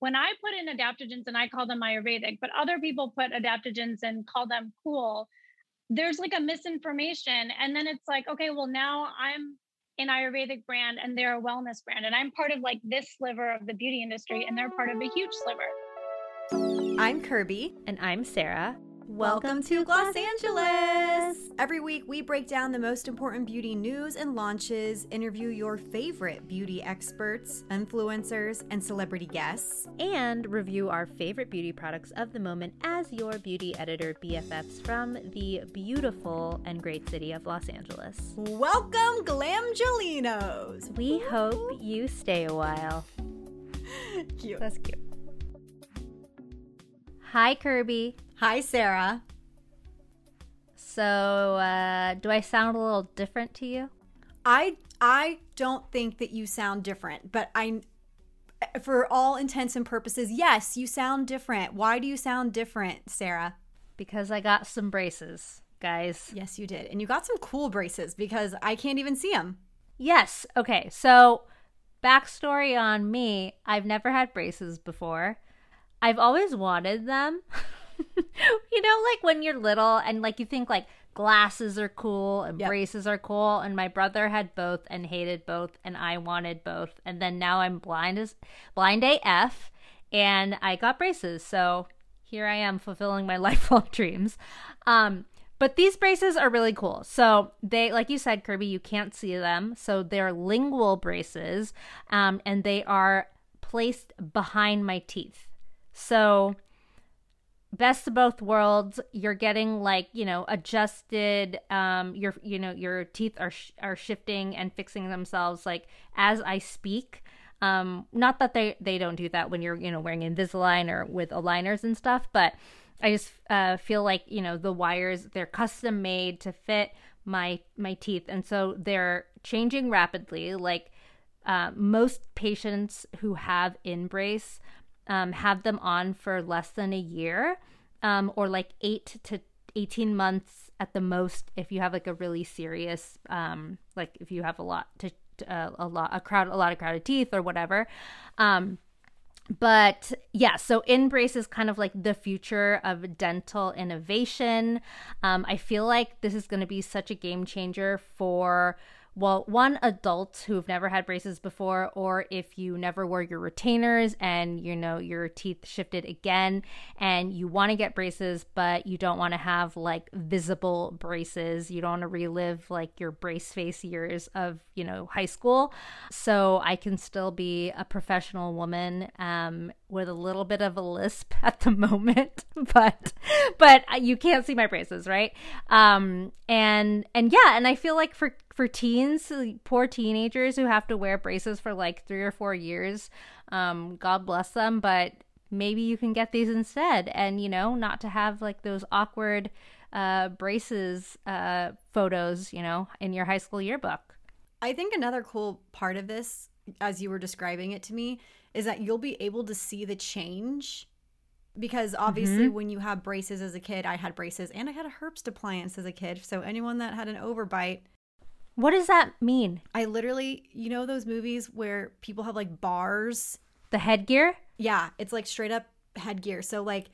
when I put in adaptogens and I call them Ayurvedic, but other people put adaptogens and call them cool, there's like a misinformation. And then it's like, okay, well, now I'm an Ayurvedic brand and they're a wellness brand. And I'm part of like this sliver of the beauty industry and they're part of a huge sliver. I'm Kirby. And I'm Sarah. Welcome, to Gloss Angeles! Every week, we break down the most important beauty news and launches, interview your favorite beauty experts, influencers, and celebrity guests. And review our favorite beauty products of the moment as your beauty editor BFFs from the beautiful and great city of Los Angeles. Welcome, Glamgelinos! We hope you stay a while. Cute. That's cute. Hi, Kirby. Hi, Sarah. So, uh, do I sound a little different to you? I I don't think that you sound different, but I for all intents and purposes, yes, you sound different. Why do you sound different, Sarah? Because I got some braces, guys. Yes, you did. And you got some cool braces because I can't even see them. Yes. Okay. So, backstory on me I've never had braces before. I've always wanted them. you know, like when you're little and like you think like glasses are cool and Yep. braces are cool. And my brother had both and hated both, and I wanted both. And then now I'm blind as blind AF, and I got braces. So here I am fulfilling my lifelong dreams. Um, but these braces are really cool. So they, like you said, Kirby, you can't see them. So they're lingual braces, um, and they are placed behind my teeth. So best of both worlds you're getting like you know adjusted um your you know your teeth are sh- are shifting and fixing themselves like as i speak. Um not that they they don't do that when you're you know wearing invisalign or with aligners and stuff but i just uh feel like you know the wires they're custom made to fit my my teeth. And so they're changing rapidly. Like uh, most patients who have InBrace um, have them on for less than a year um, or like eight to 18 months at the most if you have like a really serious um, like if you have a lot to uh, a lot a crowd a lot of crowded teeth or whatever um, but yeah, so InBrace is kind of like the future of dental innovation. Um, I feel like this is going to be such a game changer for, well, one, adults who've never had braces before, or if you never wore your retainers and you know your teeth shifted again and you want to get braces, but you don't want to have like visible braces. You don't want to relive like your brace face years of, you know, high school. So I can still be a professional woman um, with a little bit of a lisp at the moment, but but you can't see my braces, right? Um, and and yeah, and I feel like for for teens, poor teenagers who have to wear braces for like three or four years, um, God bless them, but maybe you can get these instead, and you know, not to have like those awkward uh, braces uh, photos, you know, in your high school yearbook. I think another cool part of this, as you were describing it to me, is that you'll be able to see the change. Because obviously, when you have braces as a kid, I had braces and I had a Herbst appliance as a kid. So, anyone that had an overbite, What does that mean? I literally, you know, those movies where people have like bars? The headgear? Yeah, it's like straight up headgear. So, like,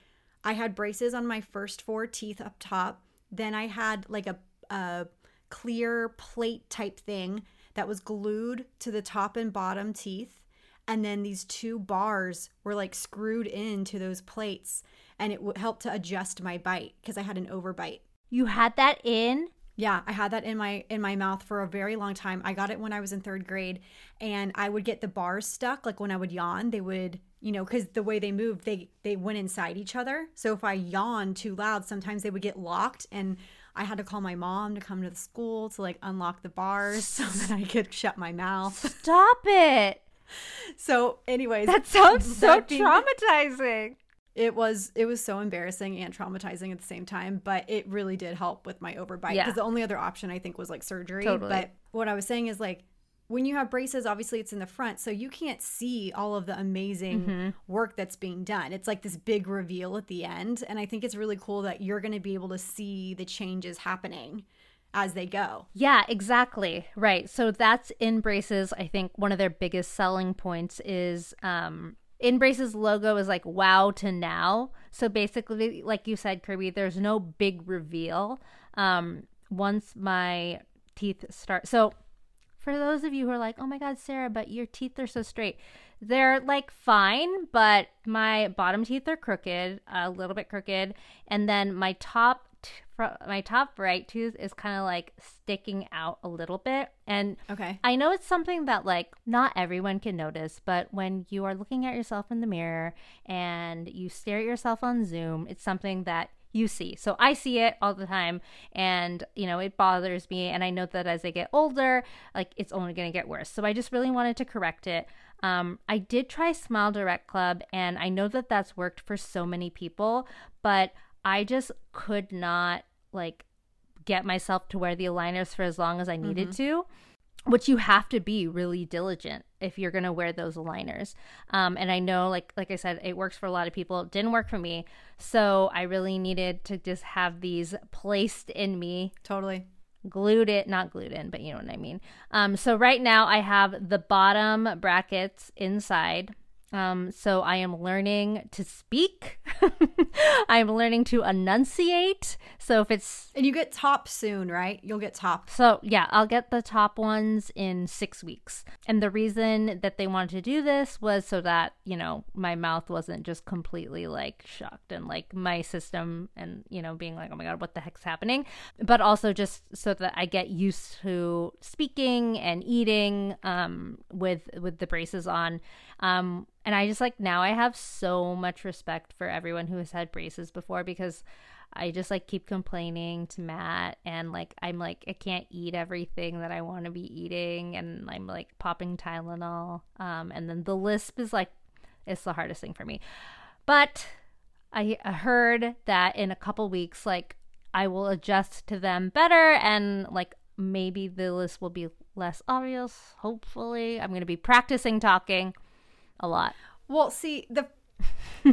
I had braces on my first four teeth up top. Then I had like a, a clear plate type thing that was glued to the top and bottom teeth. And then these two bars were like screwed into those plates. And it would help to adjust my bite because I had an overbite. You had that in? Yeah, I had that in my in my mouth for a very long time. I got it when I was in 3rd grade and I would get the bars stuck like when I would yawn, they would, you know, cuz the way they moved, they they went inside each other. So if I yawned too loud, sometimes they would get locked and I had to call my mom to come to the school to like unlock the bars so that I could shut my mouth. Stop it. So, anyways, That sounds so that being- traumatizing. It was it was so embarrassing and traumatizing at the same time, but it really did help with my overbite Yeah. because the only other option I think was like surgery. Totally. But what I was saying is like when you have braces, obviously it's in the front, so you can't see all of the amazing Mm-hmm. work that's being done. It's like this big reveal at the end, and I think it's really cool that you're going to be able to see the changes happening as they go. Yeah, exactly. Right. So that's in braces. I think one of their biggest selling points is um InBrace's logo is like wow to now. So basically like you said Kirby, there's no big reveal. Um once my teeth start so for those of you who are like, "Oh my god, Sarah, but your teeth are so straight." They're like fine, but my bottom teeth are crooked, a little bit crooked, and then my top t- my top right tooth is kind of like sticking out a little bit. And Okay. I know it's something that like not everyone can notice, but when you are looking at yourself in the mirror and you stare at yourself on Zoom, it's something that you see. So I see it all the time and you know, it bothers me and I know that as I get older, like it's only going to get worse. So I just really wanted to correct it. Um, I did try Smile Direct Club, and I know that that's worked for so many people, but I just could not like get myself to wear the aligners for as long as I needed to which you have to be really diligent if you're going to wear those aligners. Um, and i know like like i said it works for a lot of people. It didn't work for me so i really needed to just have these placed in me. Totally. Glued it not glued in but you know what i mean. Um, so right now i have the bottom brackets inside um, so I am learning to speak. I am learning to enunciate. So if it's And you get top soon, right? You'll get top. so yeah, I'll get the top ones in six weeks. And the reason that they wanted to do this was so that, you know, my mouth wasn't just completely like shocked and like my system and, you know, being like, oh my God, what the heck's happening? But also just so that I get used to speaking and eating um, with with the braces on. Um, and I just like now I have so much respect for everyone who has had braces before because I just like keep complaining to Matt and like I'm like I can't eat everything that I want to be eating and I'm like popping Tylenol um and then the lisp is like it's the hardest thing for me. But I heard that in a couple weeks like I will adjust to them better and like maybe the lisp will be less obvious hopefully. I'm going to be practicing talking a lot. Well, see, the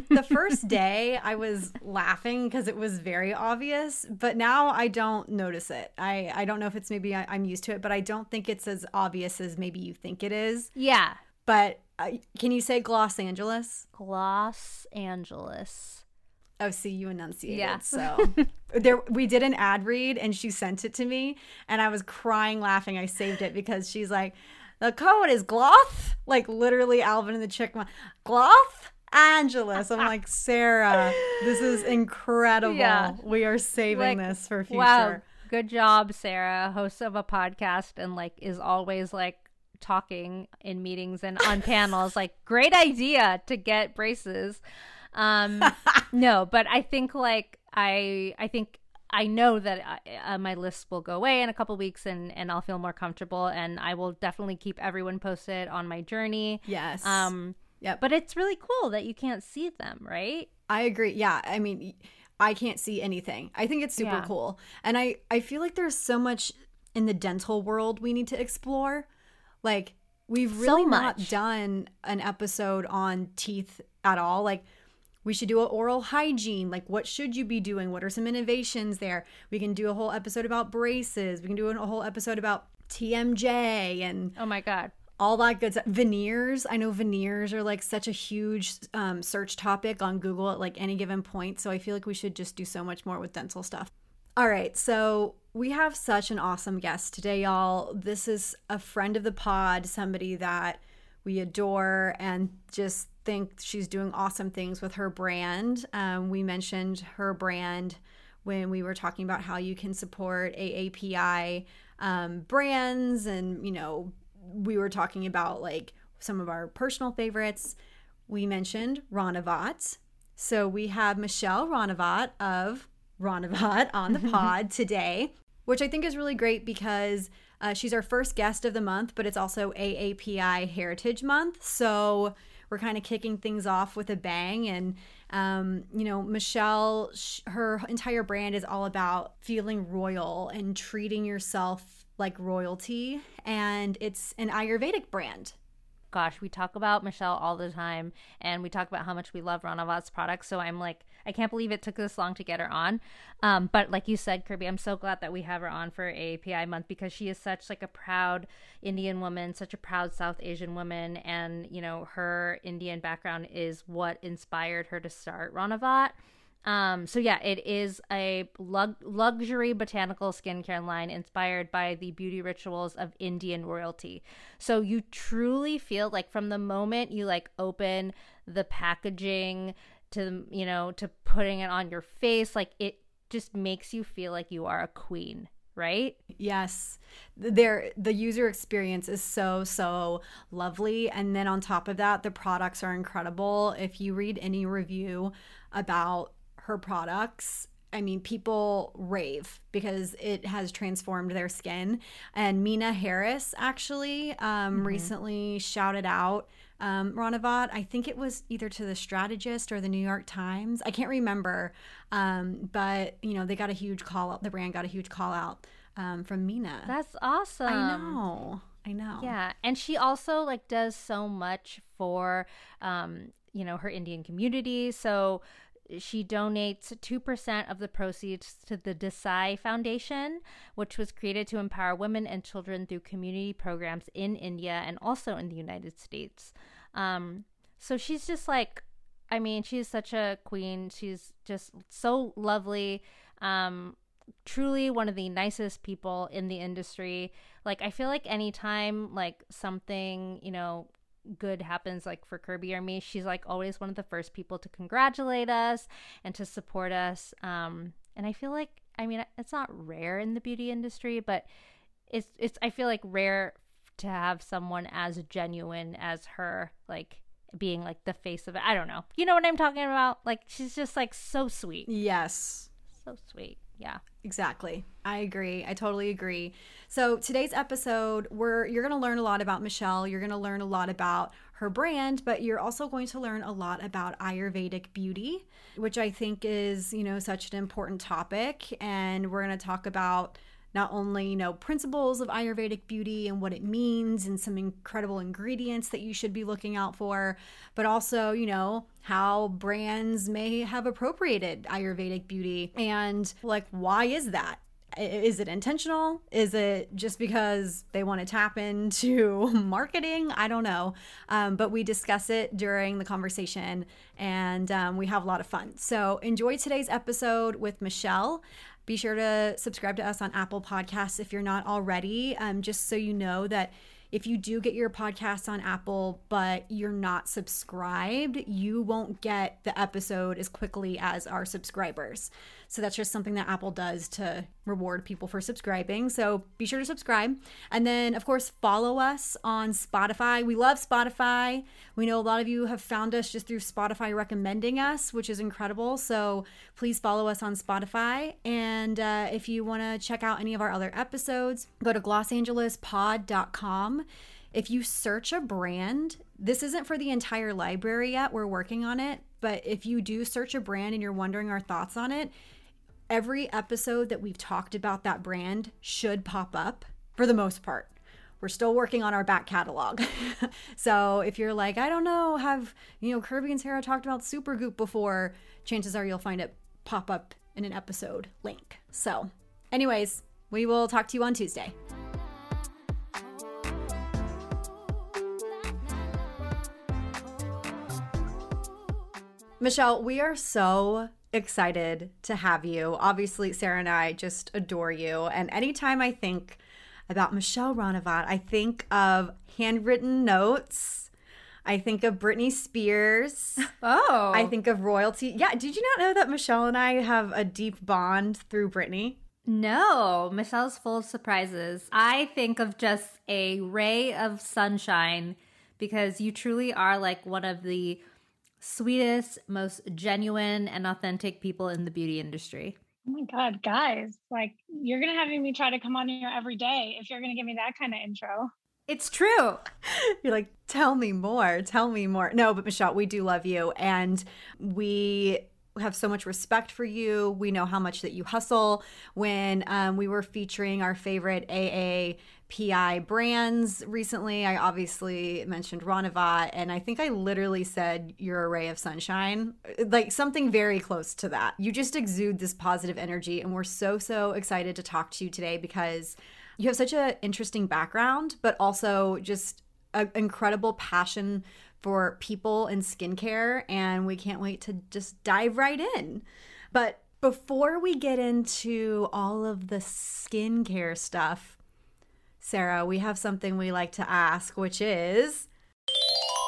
the first day I was laughing because it was very obvious, but now I don't notice it. I I don't know if it's maybe I, I'm used to it, but I don't think it's as obvious as maybe you think it is. Yeah. But uh, can you say Gloss Angeles? Gloss Angeles. Oh, see, you enunciated. Yeah. So there, we did an ad read, and she sent it to me, and I was crying laughing. I saved it because she's like, the code is Gloth, like literally Alvin and the Chickma, Gloth Angeles. I'm like, Sarah, this is incredible. Yeah. We are saving Like, this for future. Wow. Good job, Sarah, host of a podcast and like is always like talking in meetings and on panels. Like great idea to get braces. Um no, but I think like I I think I know that uh, uh, my list will go away in a couple weeks and and I'll feel more comfortable and I will definitely keep everyone posted on my journey. Yes. Um Yep. but it's really cool that you can't see them, right? I agree. Yeah. I mean, I can't see anything. I think it's super Yeah. cool. And I, I feel like there's so much in the dental world we need to explore. Like, we've So really not done an episode on teeth at all. Like, we should do an oral hygiene. Like, what should you be doing? What are some innovations there? We can do a whole episode about braces. We can do a whole episode about TMJ and Oh my god. all that good stuff. Veneers. I know veneers are like such a huge um, search topic on Google at like any given point. So I feel like we should just do so much more with dental stuff. All right. So we have such an awesome guest today, y'all. This is a friend of the pod, somebody that we adore and just think she's doing awesome things with her brand. Um, we mentioned her brand when we were talking about how you can support AAPI um, brands and, you know, we were talking about like some of our personal favorites. We mentioned Ranavat. So we have Michelle Ranavat of Ranavat on the pod today, which I think is really great because Uh, she's our first guest of the month, but it's also AAPI Heritage Month. So we're kind of kicking things off with a bang. And, um, you know, Michelle, sh- her entire brand is all about feeling royal and treating yourself like royalty. And it's an Ayurvedic brand gosh, we talk about Michelle all the time and we talk about how much we love Ranavat's products. So I'm like, I can't believe it took this long to get her on. Um, but like you said, Kirby, I'm so glad that we have her on for API month because she is such like a proud Indian woman, such a proud South Asian woman. And, you know, her Indian background is what inspired her to start Ranavat. Um, so yeah, it is a lug- luxury botanical skincare line inspired by the beauty rituals of Indian royalty. So you truly feel like from the moment you like open the packaging to you know to putting it on your face, like it just makes you feel like you are a queen right? Yes. There the user experience is so so lovely and then on top of that the products are incredible. If you read any review about her products I mean, people rave because it has transformed their skin. And Meena Harris actually um, mm-hmm. recently shouted out um, Ranavat. I think it was either to the Strategist or the New York Times. I can't remember. Um, but, you know, they got a huge call out. The brand got a huge call out um, from Meena. That's awesome. I know. I know. Yeah. And she also, like, does so much for, um, you know, her Indian community. So, she donates 2% of the proceeds to the Desai Foundation, which was created to empower women and children through community programs in India and also in the United States. Um, so she's just like, I mean, she's such a queen. She's just so lovely. Um, truly one of the nicest people in the industry. Like, I feel like anytime, like, something, you know, good happens like for Kirby or me, she's like always one of the first people to congratulate us and to support us. Um, and I feel like I mean it's not rare in the beauty industry, but it's it's I feel like rare to have someone as genuine as her like being like the face of it. I don't know. You know what I'm talking about? Like she's just like so sweet. Yes. So sweet. Yeah. Exactly. I agree. I totally agree. So today's episode, we're you're going to learn a lot about Michelle. You're going to learn a lot about her brand, but you're also going to learn a lot about Ayurvedic beauty, which I think is, you know, such an important topic and we're going to talk about not only you know principles of ayurvedic beauty and what it means and some incredible ingredients that you should be looking out for but also you know how brands may have appropriated ayurvedic beauty and like why is that is it intentional? Is it just because they want to tap into marketing? I don't know. Um, but we discuss it during the conversation and um, we have a lot of fun. So enjoy today's episode with Michelle. Be sure to subscribe to us on Apple Podcasts if you're not already, um, just so you know that if you do get your podcast on Apple, but you're not subscribed, you won't get the episode as quickly as our subscribers. So that's just something that Apple does to reward people for subscribing. So be sure to subscribe. And then, of course, follow us on Spotify. We love Spotify. We know a lot of you have found us just through Spotify recommending us, which is incredible. So please follow us on Spotify. And uh, if you want to check out any of our other episodes, go to glosangelespod.com. If you search a brand, this isn't for the entire library yet. We're working on it. But if you do search a brand and you're wondering our thoughts on it, every episode that we've talked about that brand should pop up for the most part. We're still working on our back catalog. so if you're like, I don't know, have, you know, Kirby and Sarah talked about Supergoop before, chances are you'll find it pop up in an episode link. So, anyways, we will talk to you on Tuesday. Michelle, we are so excited to have you. Obviously, Sarah and I just adore you. And anytime I think about Michelle Ranavat, I think of handwritten notes. I think of Britney Spears. Oh. I think of royalty. Yeah, did you not know that Michelle and I have a deep bond through Britney? No, Michelle's full of surprises. I think of just a ray of sunshine because you truly are like one of the sweetest, most genuine, and authentic people in the beauty industry. Oh my God, guys, like you're going to have me try to come on here every day if you're going to give me that kind of intro. It's true. You're like, tell me more, tell me more. No, but Michelle, we do love you. And we have so much respect for you. We know how much that you hustle. When um, we were featuring our favorite AAPI brands recently, I obviously mentioned Ranavat, and I think I literally said you're a ray of sunshine, like something very close to that. You just exude this positive energy, and we're so, so excited to talk to you today because you have such an interesting background, but also just an incredible passion for people and skincare, and we can't wait to just dive right in. But before we get into all of the skincare stuff, Sarah, we have something we like to ask, which is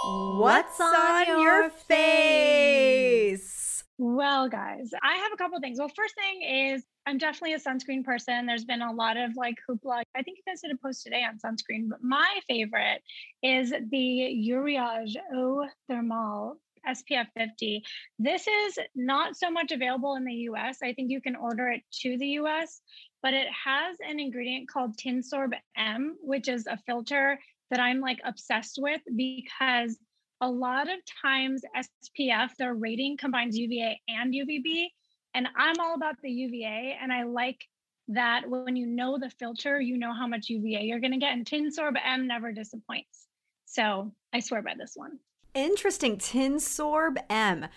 What's on your face? Well, guys, I have a couple things. Well, first thing is I'm definitely a sunscreen person. There's been a lot of like hoopla. I think you guys did a post today on sunscreen, but my favorite is the Uriage Eau Thermale SPF 50. This is not so much available in the US. I think you can order it to the US, but it has an ingredient called Tinosorb M, which is a filter that I'm like obsessed with because a lot of times SPF, their rating combines UVA and UVB. And I'm all about the UVA. And I like that when you know the filter, you know how much UVA you're going to get. And Tinosorb M never disappoints. So I swear by this one. Interesting. Tinosorb M.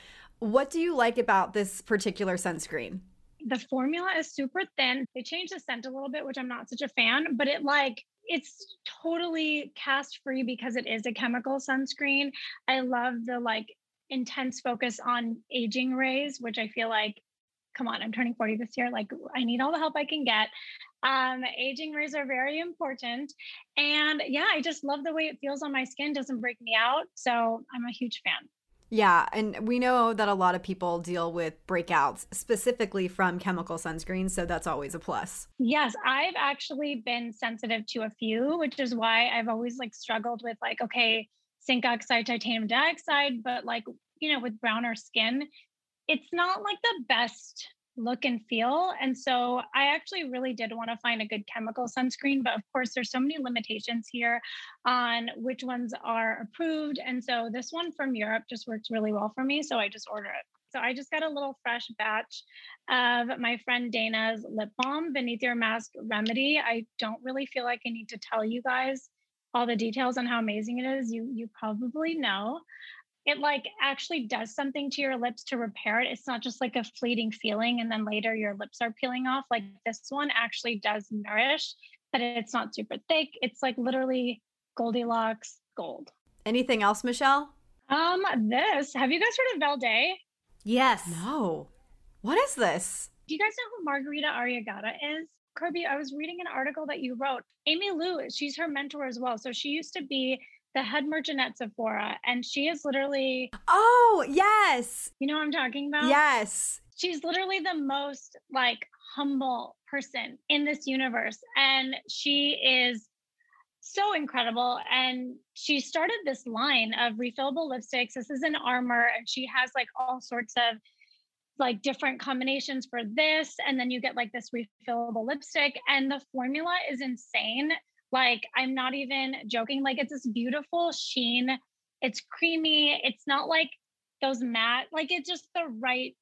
What do you like about this particular sunscreen? The formula is super thin. They changed the scent a little bit, which I'm not such a fan, but it like it's totally cast free because it is a chemical sunscreen. I love the like intense focus on aging rays, which I feel like come on, I'm turning 40 this year. Like, I need all the help I can get. Um, aging rays are very important. And yeah, I just love the way it feels on my skin, doesn't break me out. So I'm a huge fan. Yeah, and we know that a lot of people deal with breakouts specifically from chemical sunscreens, so that's always a plus. Yes, I've actually been sensitive to a few, which is why I've always like struggled with like okay, zinc oxide, titanium dioxide, but like you know, with browner skin, it's not like the best look and feel. And so I actually really did want to find a good chemical sunscreen, but of course there's so many limitations here on which ones are approved. And so this one from Europe just works really well for me. So I just order it. So I just got a little fresh batch of my friend Dana's lip balm beneath your mask remedy. I don't really feel like I need to tell you guys all the details on how amazing it is. You you probably know it like actually does something to your lips to repair it. It's not just like a fleeting feeling and then later your lips are peeling off. Like this one actually does nourish, but it's not super thick. It's like literally Goldilocks gold. Anything else, Michelle? Um, this. Have you guys heard of Valde? Yes. No. What is this? Do you guys know who Margarita Arriagada is? Kirby, I was reading an article that you wrote. Amy Liu, she's her mentor as well. So she used to be the head merchant at Sephora, and she is literally. Oh, yes. You know what I'm talking about? Yes. She's literally the most like humble person in this universe. And she is so incredible. And she started this line of refillable lipsticks. This is an armor, and she has like all sorts of like different combinations for this and then you get like this refillable lipstick and the formula is insane like, I'm not even joking. Like, it's this beautiful sheen. It's creamy. It's not like those matte, like, it's just the right,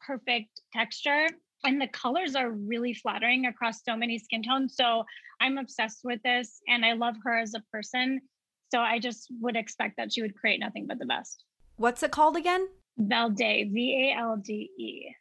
perfect texture. And the colors are really flattering across so many skin tones. So I'm obsessed with this and I love her as a person. So I just would expect that she would create nothing but the best. What's it called again? Valde, V A L D E.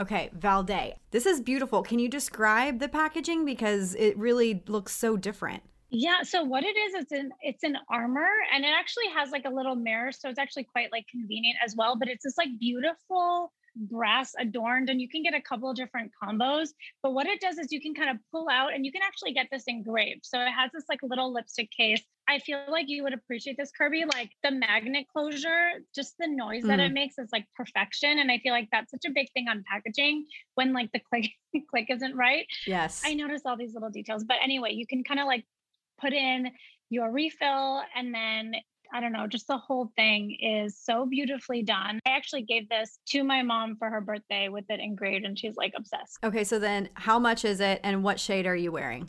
Okay, Valde. This is beautiful. Can you describe the packaging because it really looks so different? Yeah, so what it is, it's an it's an armor and it actually has like a little mirror, so it's actually quite like convenient as well, but it's this like beautiful brass adorned and you can get a couple different combos but what it does is you can kind of pull out and you can actually get this engraved so it has this like little lipstick case i feel like you would appreciate this kirby like the magnet closure just the noise mm. that it mm. makes is like perfection and i feel like that's such a big thing on packaging when like the click click isn't right yes i notice all these little details but anyway you can kind of like put in your refill and then I don't know, just the whole thing is so beautifully done. I actually gave this to my mom for her birthday with it engraved, and she's like obsessed. Okay, so then how much is it and what shade are you wearing?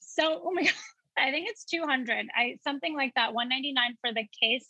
So, oh my God, I think it's 200. I something like that, 199 for the case.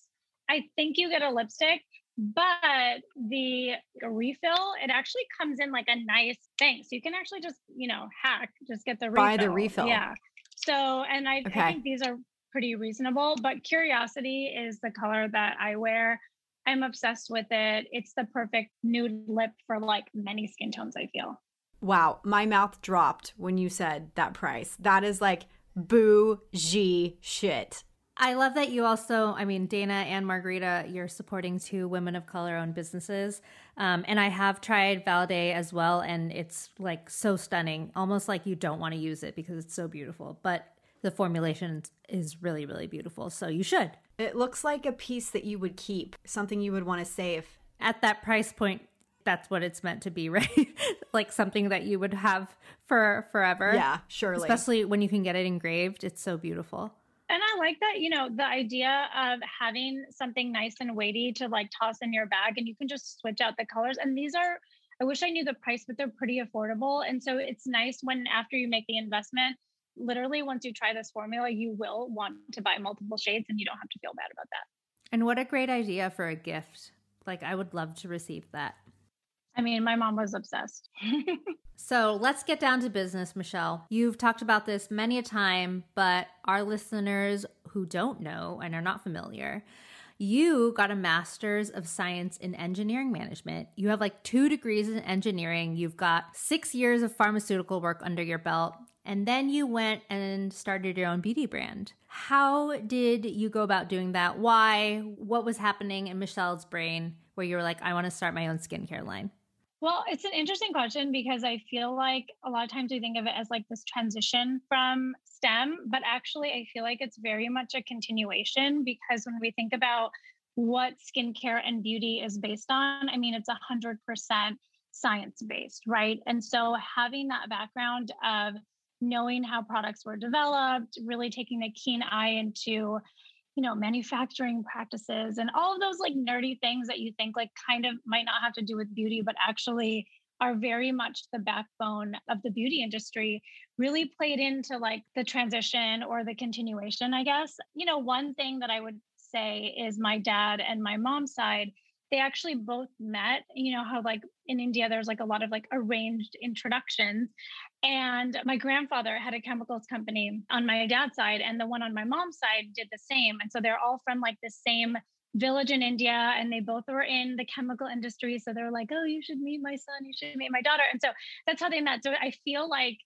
I think you get a lipstick, but the refill, it actually comes in like a nice thing. So you can actually just, you know, hack, just get the refill. Buy the refill. Yeah. So, and I, Okay. I think these are pretty reasonable, but Curiosity is the color that I wear. I'm obsessed with it. It's the perfect nude lip for like many skin tones, I feel. Wow, my mouth dropped when you said that price. That is like bougie shit. I love that you also, I mean, Dana and Margarita, you're supporting two women of color owned businesses. Um, and I have tried Valade as well, and it's like so stunning, almost like you don't want to use it because it's so beautiful. But the formulation is really, really beautiful. So you should. It looks like a piece that you would keep, something you would want to save. At that price point, that's what it's meant to be, right? like something that you would have for forever. Yeah, surely. Especially when you can get it engraved. It's so beautiful. And I like that, you know, the idea of having something nice and weighty to like toss in your bag and you can just switch out the colors. And these are, I wish I knew the price, but they're pretty affordable. And so it's nice when after you make the investment, literally once you try this formula, you will want to buy multiple shades and you don't have to feel bad about that. And what a great idea for a gift. Like, I would love to receive that. I mean, my mom was obsessed. So let's get down to business, Michelle. You've talked about this many a time, but our listeners who don't know and are not familiar, you got a master's of science in engineering management. You have like two degrees in engineering. You've got six years of pharmaceutical work under your belt. And then you went and started your own beauty brand. How did you go about doing that? Why? What was happening in Michelle's brain where you were like, I want to start my own skincare line? Well, it's an interesting question because I feel like a lot of times we think of it as like this transition from STEM, but actually, I feel like it's very much a continuation because when we think about what skincare and beauty is based on, I mean, it's 100% science based, right? And so having that background of knowing how products were developed, really taking a keen eye into you know manufacturing practices and all of those like nerdy things that you think like kind of might not have to do with beauty but actually are very much the backbone of the beauty industry really played into like the transition or the continuation i guess. You know one thing that i would say is my dad and my mom's side they actually both met you know how like in india there's like a lot of like arranged introductions and my grandfather had a chemicals company on my dad's side and the one on my mom's side did the same and so they're all from like the same village in india and they both were in the chemical industry so they're like oh you should meet my son you should meet my daughter and so that's how they met so i feel like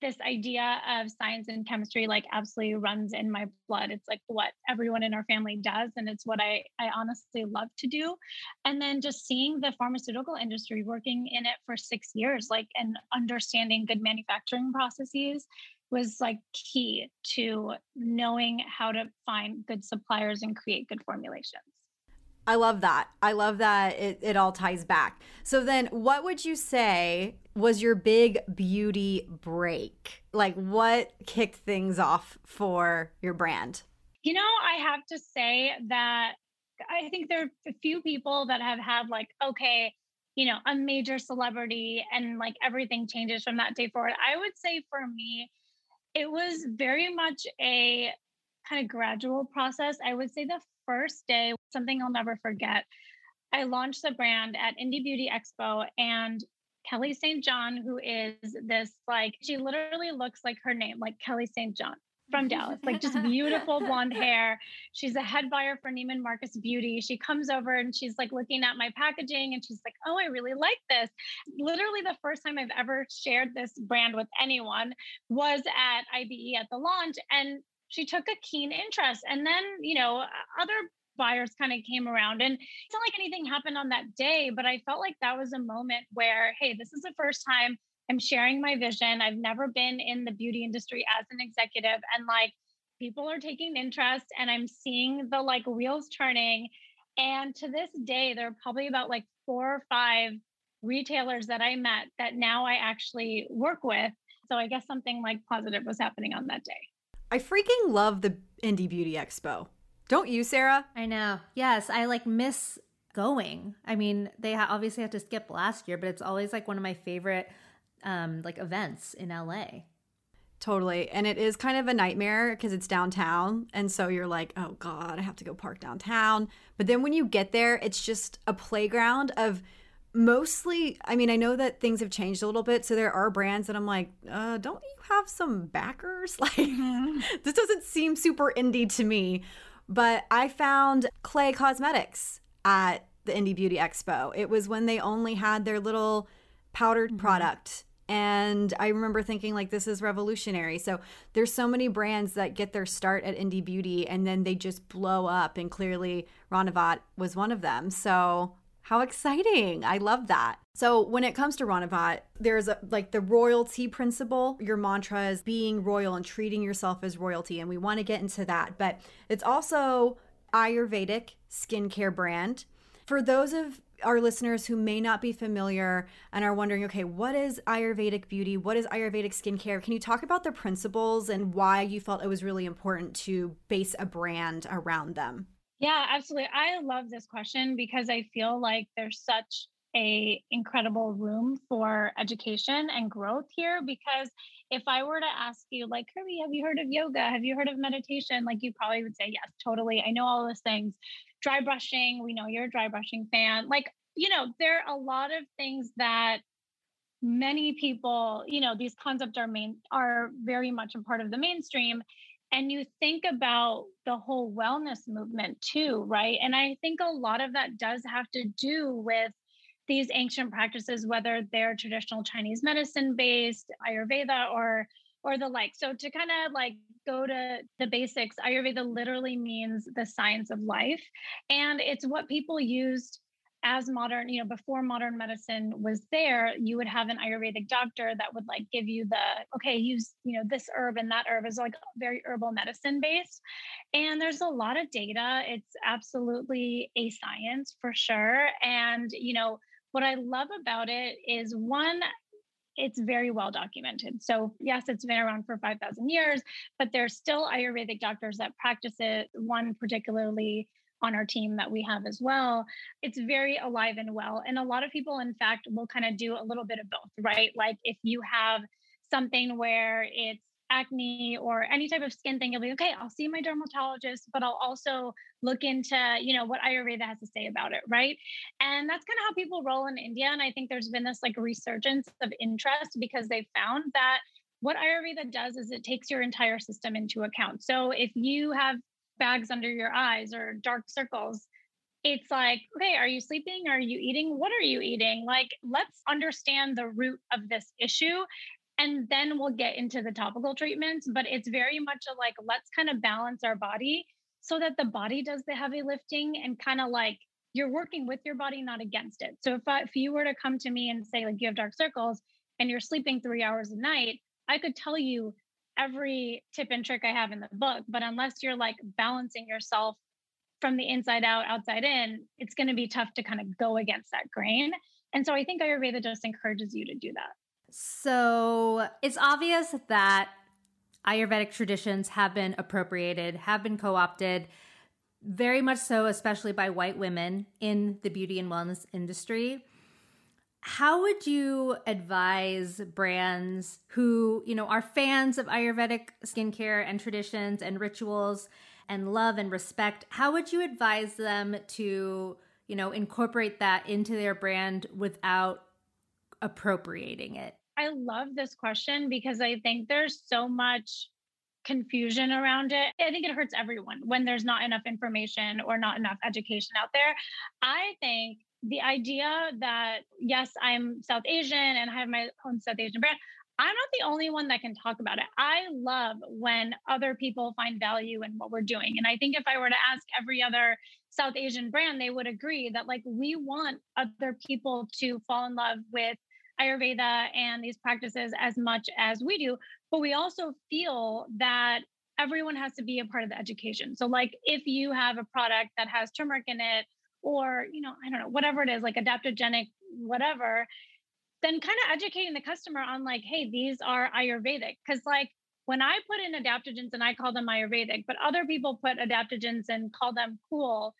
this idea of science and chemistry like absolutely runs in my blood. It's like what everyone in our family does and it's what i i honestly love to do. And then just seeing the pharmaceutical industry working in it for 6 years like and understanding good manufacturing processes was like key to knowing how to find good suppliers and create good formulations I love that. I love that it, it all ties back. So then what would you say was your big beauty break? Like what kicked things off for your brand? You know, I have to say that I think there are a few people that have had like, okay, you know, a major celebrity and like everything changes from that day forward. I would say for me, it was very much a kind of gradual process. I would say the first day, something I'll never forget. I launched the brand at Indie Beauty Expo and Kelly St. John, who is this like, she literally looks like her name, like Kelly St. John from Dallas, like just beautiful blonde hair. She's a head buyer for Neiman Marcus Beauty. She comes over and she's like looking at my packaging and she's like, Oh, I really like this. Literally, the first time I've ever shared this brand with anyone was at IBE at the launch. And she took a keen interest. And then, you know, other buyers kind of came around and it's not like anything happened on that day, but I felt like that was a moment where, hey, this is the first time I'm sharing my vision. I've never been in the beauty industry as an executive and like people are taking interest and I'm seeing the like wheels turning. And to this day, there are probably about like four or five retailers that I met that now I actually work with. So I guess something like positive was happening on that day. I freaking love the Indie Beauty Expo. Don't you, Sarah? I know. Yes, I like miss going. I mean, they ha- obviously had to skip last year, but it's always like one of my favorite um like events in LA. Totally. And it is kind of a nightmare because it's downtown. And so you're like, oh God, I have to go park downtown. But then when you get there, it's just a playground of mostly, I mean, I know that things have changed a little bit. So there are brands that I'm like, uh, don't you have some backers? Like, this doesn't seem super indie to me. But I found Clay Cosmetics at the Indie Beauty Expo. It was when they only had their little powdered product and I remember thinking like this is revolutionary. So there's so many brands that get their start at indie beauty and then they just blow up and clearly Ranavat was one of them. So how exciting. I love that. So when it comes to Ranavat, there's a, like the royalty principle. Your mantra is being royal and treating yourself as royalty and we want to get into that. But it's also Ayurvedic skincare brand. For those of our listeners who may not be familiar and are wondering, okay, what is Ayurvedic beauty? What is Ayurvedic skincare? Can you talk about the principles and why you felt it was really important to base a brand around them? Yeah, absolutely. I love this question because I feel like there's such a incredible room for education and growth here because if I were to ask you like Kirby, have you heard of yoga? Have you heard of meditation? Like you probably would say yes, totally. I know all those things dry brushing. We know you're a dry brushing fan. Like, you know, there are a lot of things that many people, you know, these concepts are main are very much a part of the mainstream. And you think about the whole wellness movement too, right? And I think a lot of that does have to do with these ancient practices, whether they're traditional Chinese medicine based, Ayurveda, or or the like. So to kind of like go to the basics, Ayurveda literally means the science of life. And it's what people used as modern, you know, before modern medicine was there, you would have an Ayurvedic doctor that would like give you the, okay, use, you know, this herb and that herb is like very herbal medicine based. And there's a lot of data. It's absolutely a science for sure. And, you know, what I love about it is one, it's very well documented. So, yes, it's been around for 5,000 years, but there's still Ayurvedic doctors that practice it, one particularly on our team that we have as well. It's very alive and well. And a lot of people, in fact, will kind of do a little bit of both, right? Like if you have something where it's acne or any type of skin thing, you'll be okay, I'll see my dermatologist, but I'll also look into, you know, what Ayurveda has to say about it, right? And that's kind of how people roll in India. And I think there's been this like resurgence of interest because they found that what Ayurveda does is it takes your entire system into account. So if you have bags under your eyes or dark circles, it's like, okay, are you sleeping? Are you eating? What are you eating? Like, let's understand the root of this issue and then we'll get into the topical treatments but it's very much a like let's kind of balance our body so that the body does the heavy lifting and kind of like you're working with your body not against it so if, I, if you were to come to me and say like you have dark circles and you're sleeping three hours a night i could tell you every tip and trick i have in the book but unless you're like balancing yourself from the inside out outside in it's going to be tough to kind of go against that grain and so i think ayurveda just encourages you to do that so it's obvious that Ayurvedic traditions have been appropriated, have been co opted, very much so, especially by white women in the beauty and wellness industry. How would you advise brands who, you know, are fans of Ayurvedic skincare and traditions and rituals and love and respect? How would you advise them to, you know, incorporate that into their brand without appropriating it? I love this question because I think there's so much confusion around it. I think it hurts everyone when there's not enough information or not enough education out there. I think the idea that, yes, I'm South Asian and I have my own South Asian brand. I'm not the only one that can talk about it. I love when other people find value in what we're doing. And I think if I were to ask every other South Asian brand, they would agree that like we want other people to fall in love with Ayurveda and these practices as much as we do, but we also feel that everyone has to be a part of the education. So, like if you have a product that has turmeric in it, or you know, I don't know, whatever it is, like adaptogenic, whatever, then kind of educating the customer on like, hey, these are Ayurvedic, because like when I put in adaptogens and I call them Ayurvedic, but other people put adaptogens and call them cool,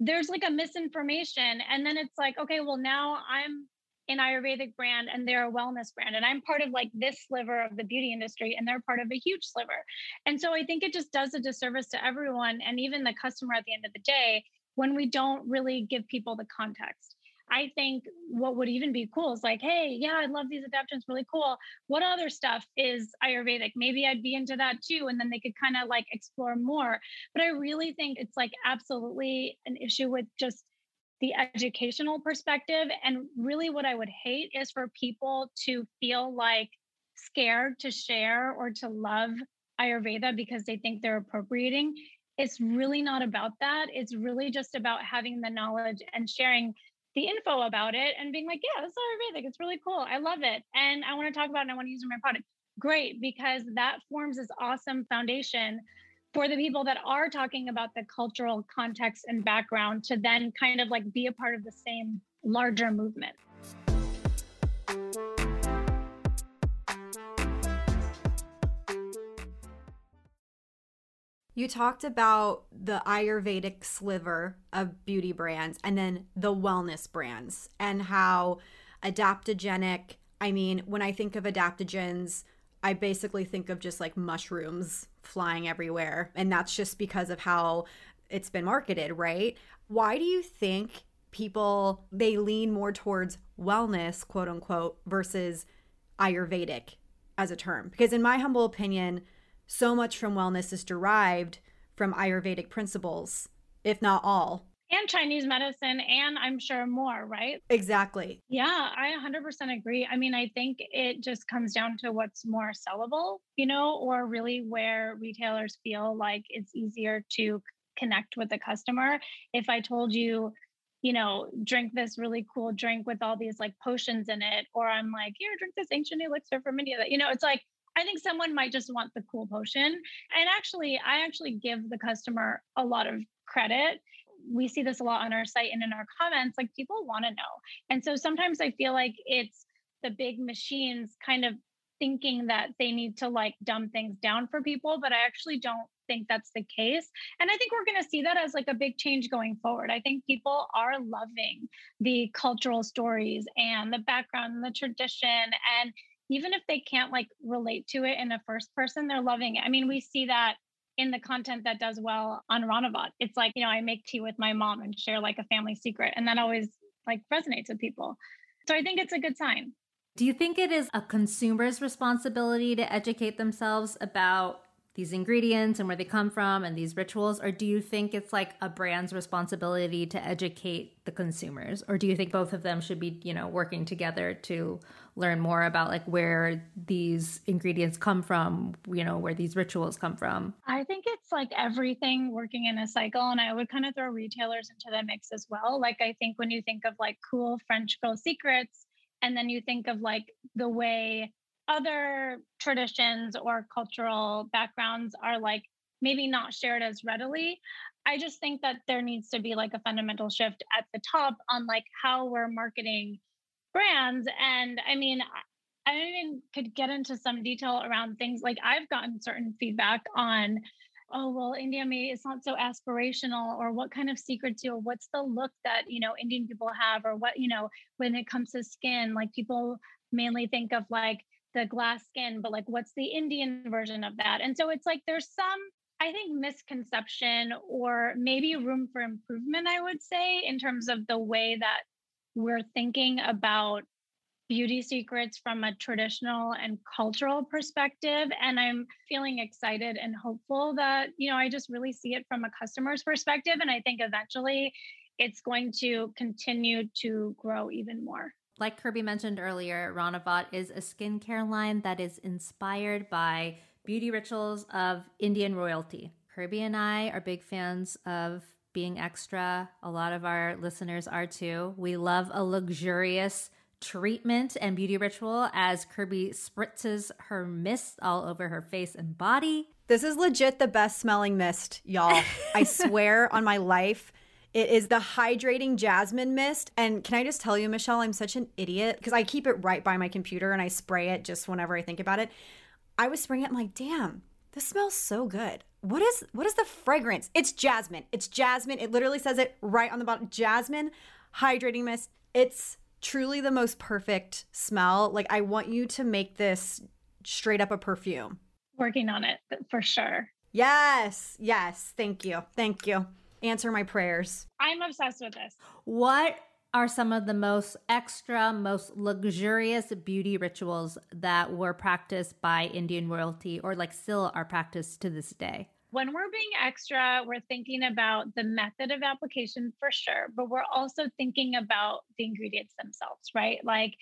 there's like a misinformation. And then it's like, okay, well, now I'm an Ayurvedic brand and they're a wellness brand. And I'm part of like this sliver of the beauty industry and they're part of a huge sliver. And so I think it just does a disservice to everyone and even the customer at the end of the day when we don't really give people the context. I think what would even be cool is like, hey, yeah, I love these adaptogens, really cool. What other stuff is Ayurvedic? Maybe I'd be into that too. And then they could kind of like explore more. But I really think it's like absolutely an issue with just the educational perspective. And really, what I would hate is for people to feel like scared to share or to love Ayurveda because they think they're appropriating. It's really not about that. It's really just about having the knowledge and sharing the info about it and being like, yeah, this is. It's really cool. I love it. And I want to talk about it and I want to use it in my product. Great, because that forms this awesome foundation for the people that are talking about the cultural context and background to then kind of like be a part of the same larger movement. You talked about the Ayurvedic sliver of beauty brands and then the wellness brands and how adaptogenic. I mean, when I think of adaptogens, I basically think of just like mushrooms flying everywhere. And that's just because of how it's been marketed, right? Why do you think people they lean more towards wellness, quote unquote, versus Ayurvedic as a term? Because in my humble opinion, so much from wellness is derived from Ayurvedic principles, if not all. And Chinese medicine, and I'm sure more, right? Exactly. Yeah, I 100% agree. I mean, I think it just comes down to what's more sellable, you know, or really where retailers feel like it's easier to connect with the customer. If I told you, you know, drink this really cool drink with all these like potions in it, or I'm like, here, drink this ancient elixir from India. That you know, it's like I think someone might just want the cool potion. And actually, I actually give the customer a lot of credit. We see this a lot on our site and in our comments. Like people want to know. And so sometimes I feel like it's the big machines kind of thinking that they need to like dumb things down for people, but I actually don't think that's the case. And I think we're going to see that as like a big change going forward. I think people are loving the cultural stories and the background and the tradition and even if they can't like relate to it in a first person, they're loving it. I mean, we see that in the content that does well on Ranavat. It's like, you know, I make tea with my mom and share like a family secret. And that always like resonates with people. So I think it's a good sign. Do you think it is a consumer's responsibility to educate themselves about these ingredients and where they come from and these rituals or do you think it's like a brand's responsibility to educate the consumers? Or do you think both of them should be you know working together to learn more about like where these ingredients come from you know where these rituals come from? I think it's like everything working in a cycle and i would kind of throw retailers into the mix as well. Like i think when you think of like cool french girl secrets and then you think of like the way other traditions or cultural backgrounds are like maybe not shared as readily. I just think that there needs to be like a fundamental shift at the top on like how we're marketing brands and i mean i even could get into some detail around things like i've gotten certain feedback on oh well india maybe it's not so aspirational or what kind of secrets you what's the look that you know indian people have? or what you know when it comes to skin like people mainly think of like the glass skin, but like what's the Indian version of that? And so it's like there's some, I think, misconception or maybe room for improvement, I would say, in terms of the way that we're thinking about beauty secrets from a traditional and cultural perspective. And i'm feeling excited and hopeful that you know i just really see it from a customer's perspective. And i think eventually it's going to continue to grow even more like Kirby mentioned earlier, Ranavat is a skincare line that is inspired by beauty rituals of Indian royalty. Kirby and I are big fans of being extra. A lot of our listeners are too. We love a luxurious treatment and beauty ritual as Kirby spritzes her mist all over her face and body. This is legit the best smelling mist, y'all. I swear on my life. It is the hydrating jasmine mist. And can I just tell you, Michelle, I'm such an idiot because I keep it right by my computer and I spray it just whenever I think about it. I was spraying it. I'm like, damn, this smells so good. What is what is the fragrance? It's jasmine. It's jasmine. It literally says it right on the bottom. Jasmine hydrating mist. It's truly the most perfect smell. Like I want you to make this straight up a perfume. Working on it for sure. Yes. Yes. Thank you. Thank you. Answer my prayers. I'm obsessed with this. What are some of the most extra, most luxurious beauty rituals that were practiced by Indian royalty or like still are practiced to this day? When we're being extra, we're thinking about the method of application for sure, but we're also thinking about the ingredients themselves, right? Like,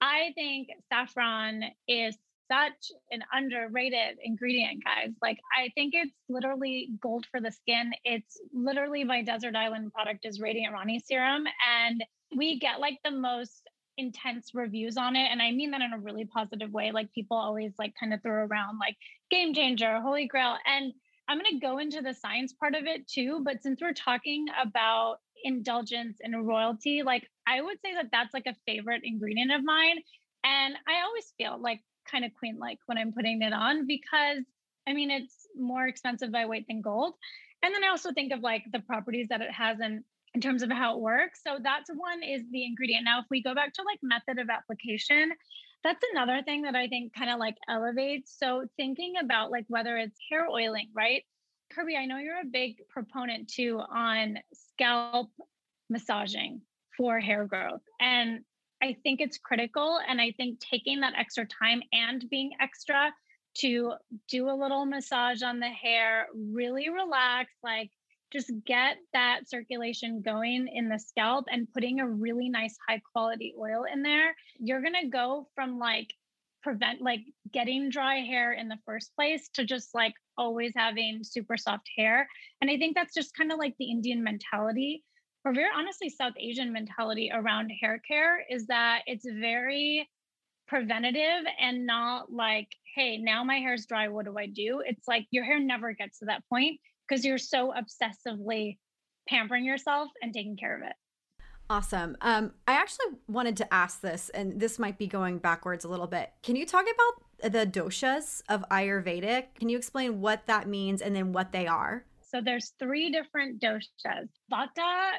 I think saffron is such an underrated ingredient, guys. Like, I think it's literally gold for the skin. It's literally my desert island product is Radiant Rani Serum. And we get like the most intense reviews on it and i mean that in a really positive way like people always like kind of throw around like game changer holy grail and i'm going to go into the science part of it too but since we're talking about indulgence and royalty like i would say that that's like a favorite ingredient of mine and i always feel like kind of queen like when i'm putting it on because i mean it's more expensive by weight than gold and then i also think of like the properties that it has in in terms of how it works. So that's one is the ingredient. Now, if we go back to like method of application, that's another thing that I think kind of like elevates. So thinking about like whether it's hair oiling, right? Kirby, I know you're a big proponent too on scalp massaging for hair growth. And I think it's critical. And I think taking that extra time and being extra to do a little massage on the hair, really relax, like just get that circulation going in the scalp and putting a really nice high quality oil in there, you're going to go from like prevent like getting dry hair in the first place to just like always having super soft hair. And I think that's just kind of like the Indian mentality or very honestly South Asian mentality around hair care is that it's very preventative and not like, hey, now my hair's dry. What do I do? It's like your hair never gets to that point because you're so obsessively pampering yourself and taking care of it. Awesome. Um, I actually wanted to ask this, and this might be going backwards a little bit. Can you talk about the doshas of Ayurvedic? Can you explain what that means and then what they are? So there's three different doshas: Vata,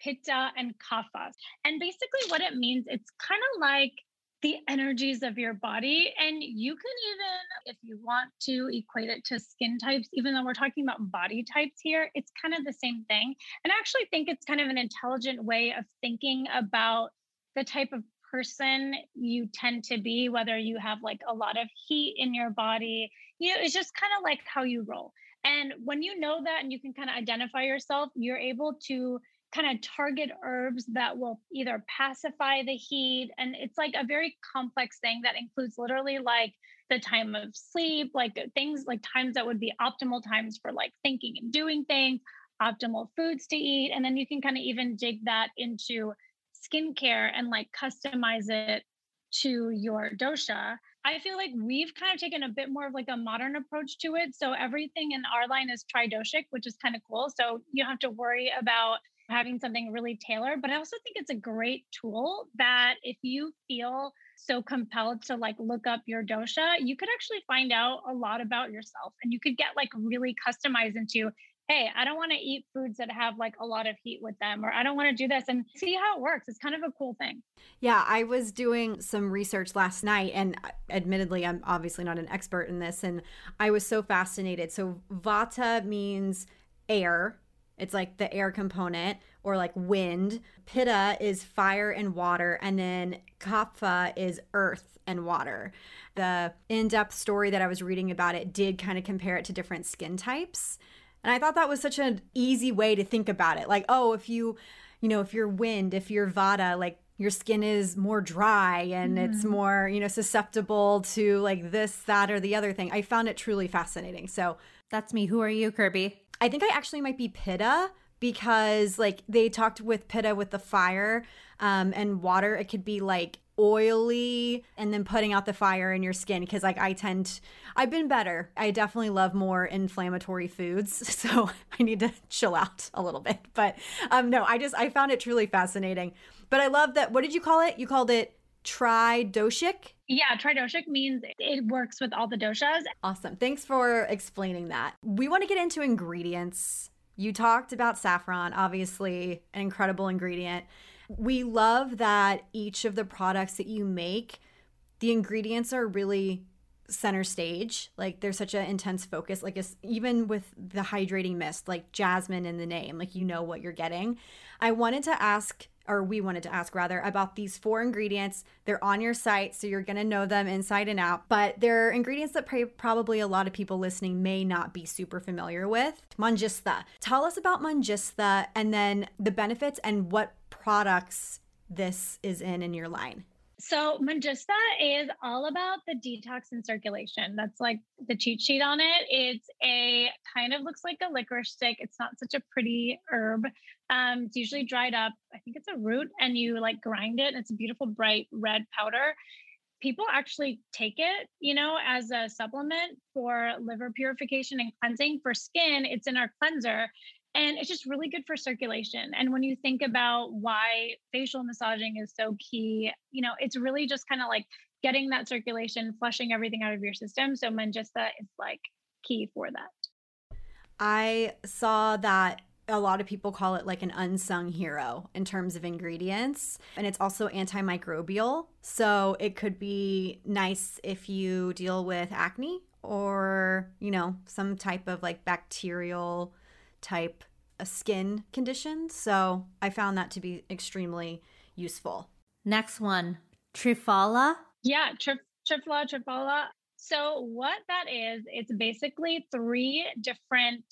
Pitta, and Kapha. And basically, what it means, it's kind of like the energies of your body. And you can even, if you want to equate it to skin types, even though we're talking about body types here, it's kind of the same thing. And I actually think it's kind of an intelligent way of thinking about the type of person you tend to be, whether you have like a lot of heat in your body. You know, it's just kind of like how you roll. And when you know that and you can kind of identify yourself, you're able to kind of target herbs that will either pacify the heat. And it's like a very complex thing that includes literally like the time of sleep, like uh, things like times that would be optimal times for like thinking and doing things, optimal foods to eat. And then you can kind of even dig that into skincare and like customize it to your dosha. I feel like we've kind of taken a bit more of like a modern approach to it. So everything in our line is tridoshic, which is kind of cool. So you don't have to worry about having something really tailored. But I also think it's a great tool that if you feel so compelled to like look up your dosha, you could actually find out a lot about yourself and you could get like really customized into hey, I don't want to eat foods that have like a lot of heat with them, or I don't want to do this and see how it works. It's kind of a cool thing. Yeah, I was doing some research last night, and uh, admittedly, I'm obviously not an expert in this, and I was so fascinated. So, vata means air, it's like the air component or like wind. Pitta is fire and water. And then Kapha is earth and water. The in depth story that I was reading about it did kind of compare it to different skin types. And I thought that was such an easy way to think about it. Like, oh, if you, you know, if you're wind, if you're Vata, like your skin is more dry and mm. it's more, you know, susceptible to like this, that, or the other thing. I found it truly fascinating. So that's me. Who are you, Kirby? I think I actually might be Pitta because like they talked with Pitta with the fire um, and water. It could be like oily and then putting out the fire in your skin because like I tend I've been better. I definitely love more inflammatory foods, so I need to chill out a little bit. But um no, I just I found it truly fascinating. But I love that what did you call it? You called it Tridoshic. Yeah, tridoshic means it works with all the doshas. Awesome. Thanks for explaining that. We want to get into ingredients. You talked about saffron, obviously, an incredible ingredient. We love that each of the products that you make, the ingredients are really center stage. Like there's such an intense focus. Like even with the hydrating mist, like jasmine in the name, like you know what you're getting. I wanted to ask or we wanted to ask rather about these four ingredients. They're on your site, so you're to know them inside and out, but they're ingredients that probably a lot of people listening may not be super familiar with. Manjistha. Tell us about Manjistha and then the benefits and what products this is in in your line. So Manjistha is all about the detox and circulation. That's like the cheat sheet on it. It's a kind of looks like a licorice stick. It's not such a pretty herb. Um, it's usually dried up. I think it's a root, and you like grind it. And it's a beautiful bright red powder. People actually take it, you know, as a supplement for liver purification and cleansing. For skin, it's in our cleanser and it's just really good for circulation and when you think about why facial massaging is so key you know it's really just kind of like getting that circulation flushing everything out of your system so manjistha is like key for that i saw that a lot of people call it like an unsung hero in terms of ingredients. And it's also antimicrobial. So it could be nice if you deal with acne or, you know, some type of like bacterial type a skin condition. So I found that to be extremely useful. Next one, Triphala. Yeah, tri- Triphala, Triphala. So what that is, it's basically three different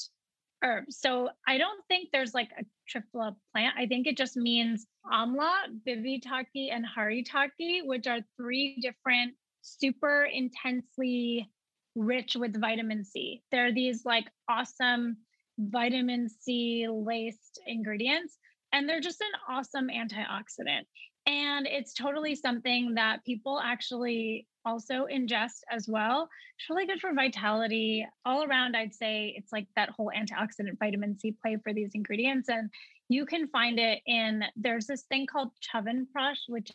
herbs. So I don't think there's like a Triphala plant. I think it just means amla, bibhitaki, and haritaki, which are three different super intensely rich with vitamin C. They're these like awesome vitamin C laced ingredients. And they're just an awesome antioxidant. And it's totally something that people actually also ingest as well. It's really good for vitality. All around, I'd say it's like that whole antioxidant vitamin C play for these ingredients. And you can find it in, there's this thing called Chyawanprash, which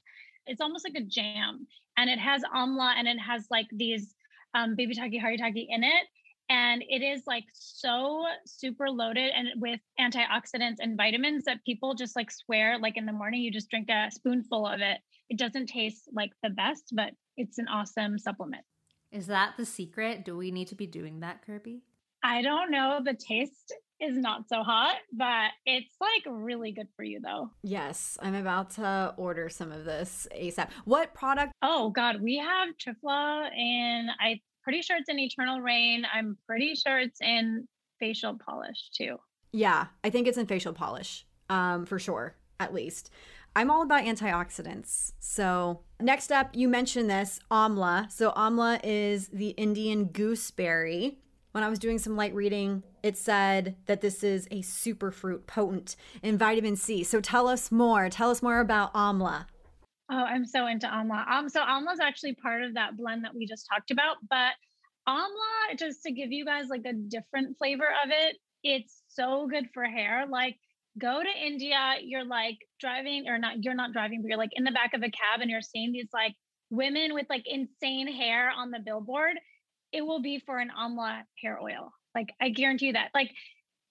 it's almost like a jam. And it has amla and it has like these um, bivitaki haritaki in it and it is like so super loaded and with antioxidants and vitamins that people just like swear like in the morning you just drink a spoonful of it. It doesn't taste like the best but it's an awesome supplement. Is that the secret? Do we need to be doing that kirby? I don't know. The taste is not so hot but it's like really good for you though. Yes i'm about to order some of this asap what product oh god we have triphala and i pretty sure it's in Eternal Rain. I'm pretty sure it's in facial polish too. Yeah, I think it's in facial polish, um, for sure, at least. I'm all about antioxidants. So, next up, you mentioned this amla. So, amla is the Indian gooseberry. When I was doing some light reading, it said that this is a superfruit potent in vitamin C. So, tell us more. Tell us more about amla. Oh, I'm so into amla. Um, so amla is actually part of that blend that we just talked about. But amla, just to give you guys like a different flavor of it, it's so good for hair. Like go to India, you're like driving or not, you're not driving, but you're like in the back of a cab and you're seeing these like women with like insane hair on the billboard. It will be for an amla hair oil. Like I guarantee you that. Like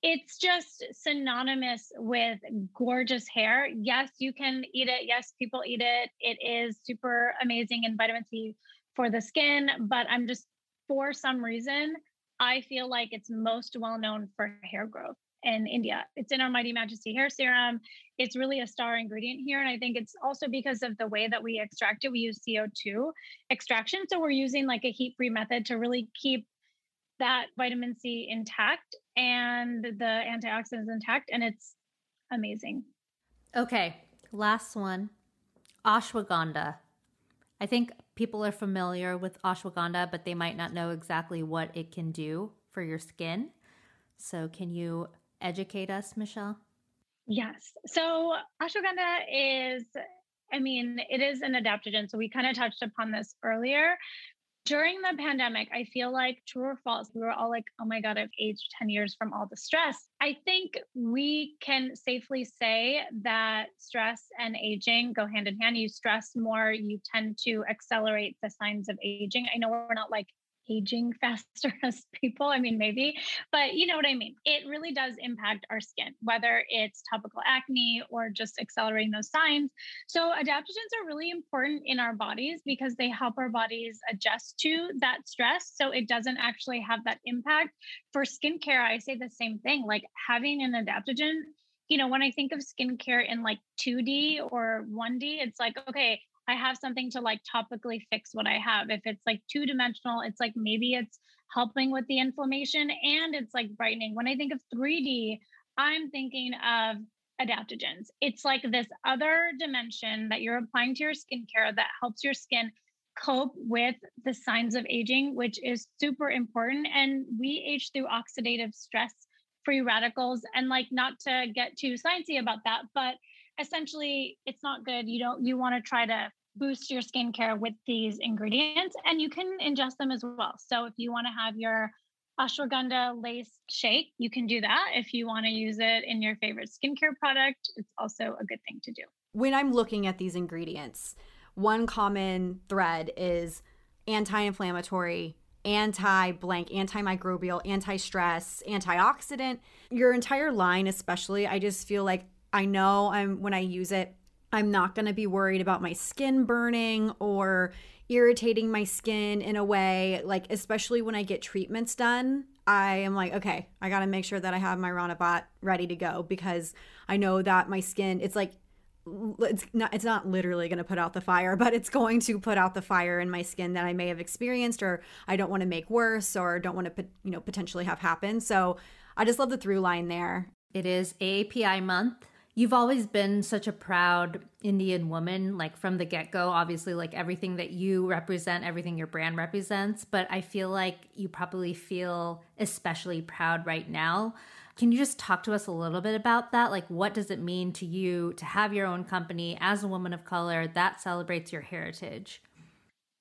it's just synonymous with gorgeous hair. Yes, you can eat it. Yes, people eat it. It is super amazing in vitamin C for the skin, but I'm just for some reason I feel like it's most well known for hair growth in India. It's in our Mighty Majesty hair serum. It's really a star ingredient here. And I think it's also because of the way that we extract it. We use CO2 extraction. So we're using like a heat free method to really keep that vitamin C intact and the antioxidants intact, and it's amazing. Okay, last one ashwagandha. I think people are familiar with ashwagandha, but they might not know exactly what it can do for your skin. So, can you educate us, Michelle? Yes. So, ashwagandha is, I mean, it is an adaptogen. So, we kind of touched upon this earlier. During the pandemic, I feel like true or false, we were all like, oh my God, I've aged 10 years from all the stress. I think we can safely say that stress and aging go hand in hand. You stress more, you tend to accelerate the signs of aging. I know we're not like aging faster as people. I mean, maybe, but you know what I mean. It really does impact our skin, whether it's topical acne or just accelerating those signs. So, adaptogens are really important in our bodies because they help our bodies adjust to that stress. So, it doesn't actually have that impact. For skincare, I say the same thing like having an adaptogen. You know, when I think of skincare in like 2D or 1D, it's like, okay, I have something to like topically fix what I have. If it's like two dimensional, it's like maybe it's helping with the inflammation and it's like brightening. When I think of 3D, I'm thinking of adaptogens. It's like this other dimension that you're applying to your skincare that helps your skin cope with the signs of aging, which is super important. And we age through oxidative stress free radicals. And like, not to get too sciencey about that, but essentially it's not good. You don't, you want to try to boost your skincare with these ingredients and you can ingest them as well. So if you want to have your ashwagandha lace shake, you can do that. If you want to use it in your favorite skincare product, it's also a good thing to do. When I'm looking at these ingredients, one common thread is anti-inflammatory, anti-blank, antimicrobial, anti-stress, antioxidant. Your entire line especially, I just feel like I know I'm when I use it, I'm not going to be worried about my skin burning or irritating my skin in a way, like, especially when I get treatments done. I am like, okay, I got to make sure that I have my Ranavat ready to go because I know that my skin, it's like, it's not it's not literally going to put out the fire but it's going to put out the fire in my skin that I may have experienced or I don't want to make worse or don't want to you know potentially have happen so I just love the through line there it is AAPI month You've always been such a proud Indian woman, like from the get go, obviously, like everything that you represent, everything your brand represents. But I feel like you probably feel especially proud right now. Can you just talk to us a little bit about that? Like, what does it mean to you to have your own company as a woman of color that celebrates your heritage?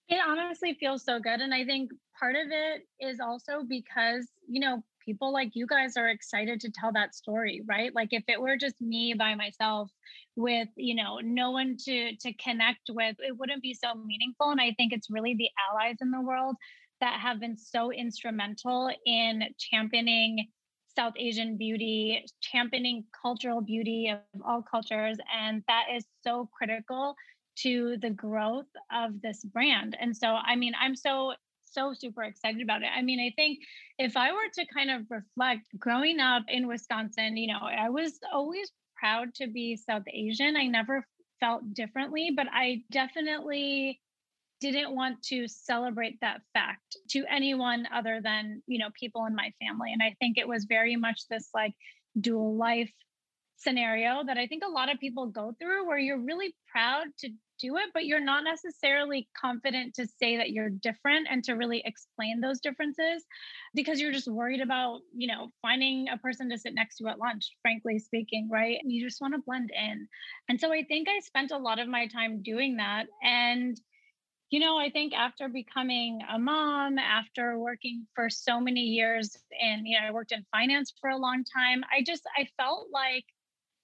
It honestly feels so good. And I think part of it is also because, you know, people like you guys are excited to tell that story right like if it were just me by myself with you know no one to to connect with it wouldn't be so meaningful and i think it's really the allies in the world that have been so instrumental in championing South Asian beauty, championing cultural beauty of all cultures. And that is so critical to the growth of this brand. And so, I mean, I'm so so super excited about it. I mean, I think if I were to kind of reflect growing up in Wisconsin, you know, I was always proud to be South Asian. I never felt differently, but I definitely didn't want to celebrate that fact to anyone other than, you know, people in my family. And I think it was very much this like dual life scenario that I think a lot of people go through where you're really proud to do it, but you're not necessarily confident to say that you're different and to really explain those differences because you're just worried about, you know, finding a person to sit next to at lunch, frankly speaking, right? You just want to blend in. And so I think I spent a lot of my time doing that. And you know, I think after becoming a mom, after working for so many years and, you know, I worked in finance for a long time, I just, I felt like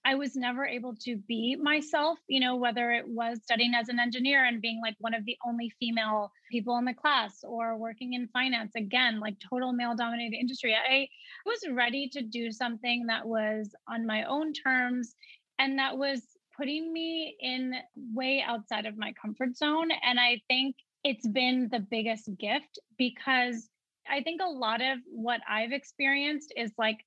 I was never able to be myself, you know, whether it was studying as an engineer and being like one of the only female people in the class or working in finance, again, like total male dominated industry. I was ready to do something that was on my own terms and that was putting me in way outside of my comfort zone. And I think it's been the biggest gift because I think a lot of what I've experienced is like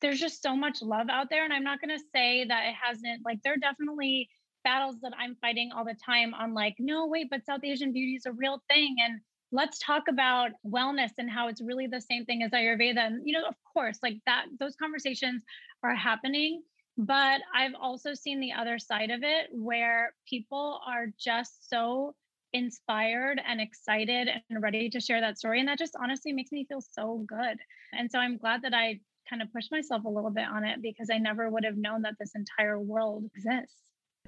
there's just so much love out there. And I'm not going to say that it hasn't, like, there are definitely battles that I'm fighting all the time on, like, no, wait, but South Asian beauty is a real thing. And let's talk about wellness and how it's really the same thing as Ayurveda. And, you know, of course, like that, those conversations are happening. But I've also seen the other side of it where people are just so inspired and excited and ready to share that story. And that just honestly makes me feel so good. And so I'm glad that I kind of push myself a little bit on it because I never would have known that this entire world exists.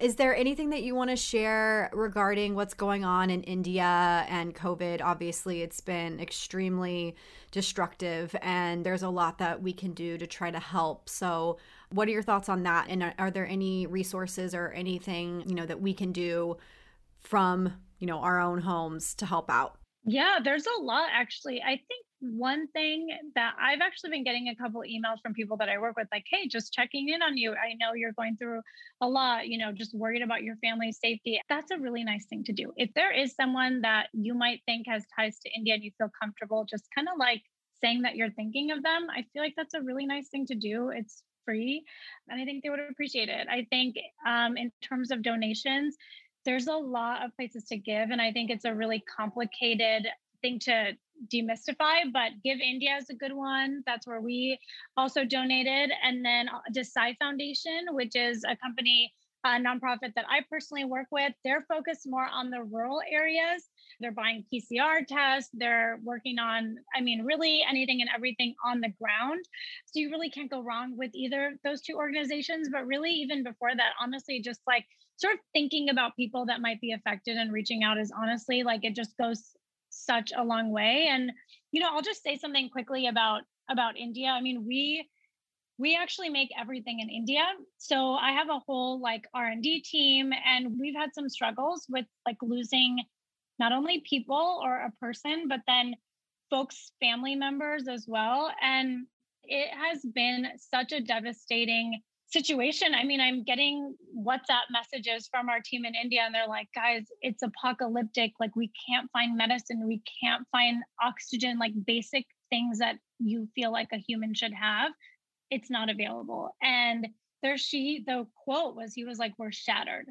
Is there anything that you want to share regarding what's going on in India and COVID? Obviously, it's been extremely destructive, and there's a lot that we can do to try to help. So, what are your thoughts on that? And are there any resources or anything you know that we can do from you know our own homes to help out? Yeah, there's a lot actually. I think one thing that I've actually been getting a couple emails from people that I work with, like, hey, just checking in on you. I know you're going through a lot, you know, just worried about your family's safety. That's a really nice thing to do. If there is someone that you might think has ties to India and you feel comfortable, just kind of like saying that you're thinking of them, I feel like that's a really nice thing to do. It's free and I think they would appreciate it. I think um, in terms of donations, there's a lot of places to give. And I think it's a really complicated thing to demystify, but Give India is a good one. That's where we also donated. And then uh, Desai Foundation, which is a company, a nonprofit that I personally work with, they're focused more on the rural areas. They're buying PCR tests. They're working on, I mean, really anything and everything on the ground. So you really can't go wrong with either those two organizations. But really, even before that, honestly, just like sort of thinking about people that might be affected and reaching out is honestly like it just goes such a long way and you know i'll just say something quickly about about india. I mean we we actually make everything in india so i have a whole like r&d team and we've had some struggles with like losing not only people or a person but then folks family members as well and it has been such a devastating situation. I mean, I'm getting WhatsApp messages from our team in India, and they're like, guys, it's apocalyptic. Like, we can't find medicine, we can't find oxygen, like basic things that you feel like a human should have. It's not available. And there, she, the quote was, he was like, we're shattered.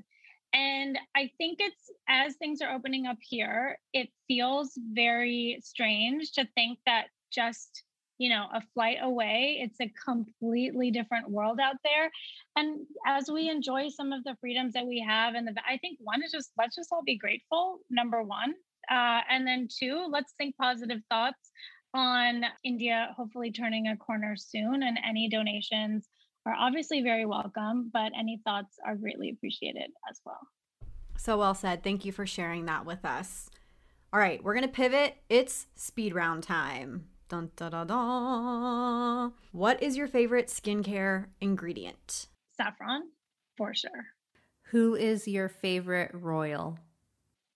And I think it's as things are opening up here, it feels very strange to think that just you know a flight away it's a completely different world out there. And as we enjoy some of the freedoms that we have and the i think one is just let's just all be grateful number one. Uh, and then two let's think positive thoughts on india hopefully turning a corner soon and any donations are obviously very welcome but any thoughts are greatly appreciated as well. So well said. Thank you for sharing that with us. All right we're gonna pivot. It's speed round time Dun, da, da, da. What is your favorite skincare ingredient? Saffron, for sure. Who is your favorite royal?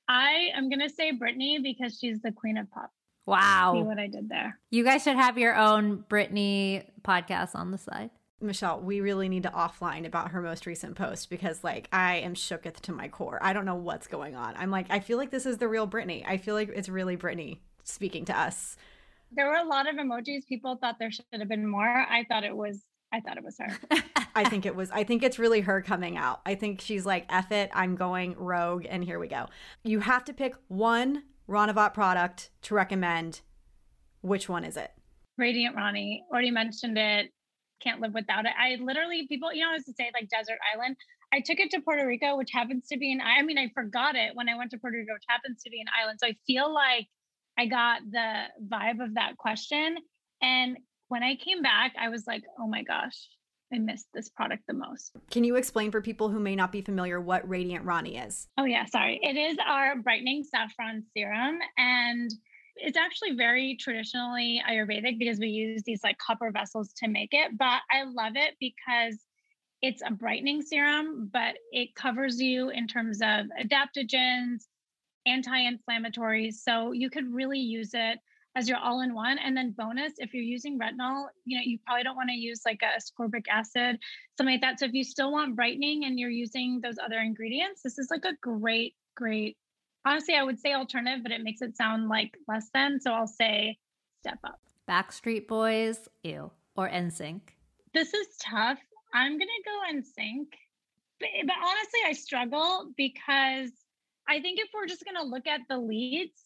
I am going to say Britney because she's the queen of pop. Wow. See what I did there. You guys should have your own Britney podcast on the side. Michelle, we really need to offline about her most recent post because, like, I am shooketh to my core. I don't know what's going on. I'm like, I feel like this is the real Britney. I feel like it's really Britney speaking to us there were a lot of emojis. People thought there should have been more. I thought it was I thought it was her. I think it was. I think it's really her coming out. I think she's like, F it, I'm going rogue, and here we go. You have to pick one Ranavat product to recommend. Which one is it? Radiant Rani. Already mentioned it. Can't live without it. I literally, people, you know, I was to say like desert island. I took it to Puerto Rico, which happens to be an, I mean, I forgot it when I went to Puerto Rico, which happens to be an island. So I feel like I got the vibe of that question. And when I came back, I was like, oh my gosh, I missed this product the most. Can you explain for people who may not be familiar what Radiant Rani is? Oh, yeah, sorry. It is our brightening saffron serum. And it's actually very traditionally Ayurvedic because we use these like copper vessels to make it. But I love it because it's a brightening serum, but it covers you in terms of adaptogens, anti-inflammatories. So you could really use it as your all-in-one. And then bonus, if you're using retinol, you know, you probably don't want to use like a ascorbic acid, something like that. So if you still want brightening and you're using those other ingredients, this is like a great, great, honestly, I would say alternative, but it makes it sound like less than. So I'll say step up. Backstreet Boys, ew, or NSYNC. This is tough. I'm gonna go NSYNC. But, but honestly, I struggle because I think if we're just going to look at the leads,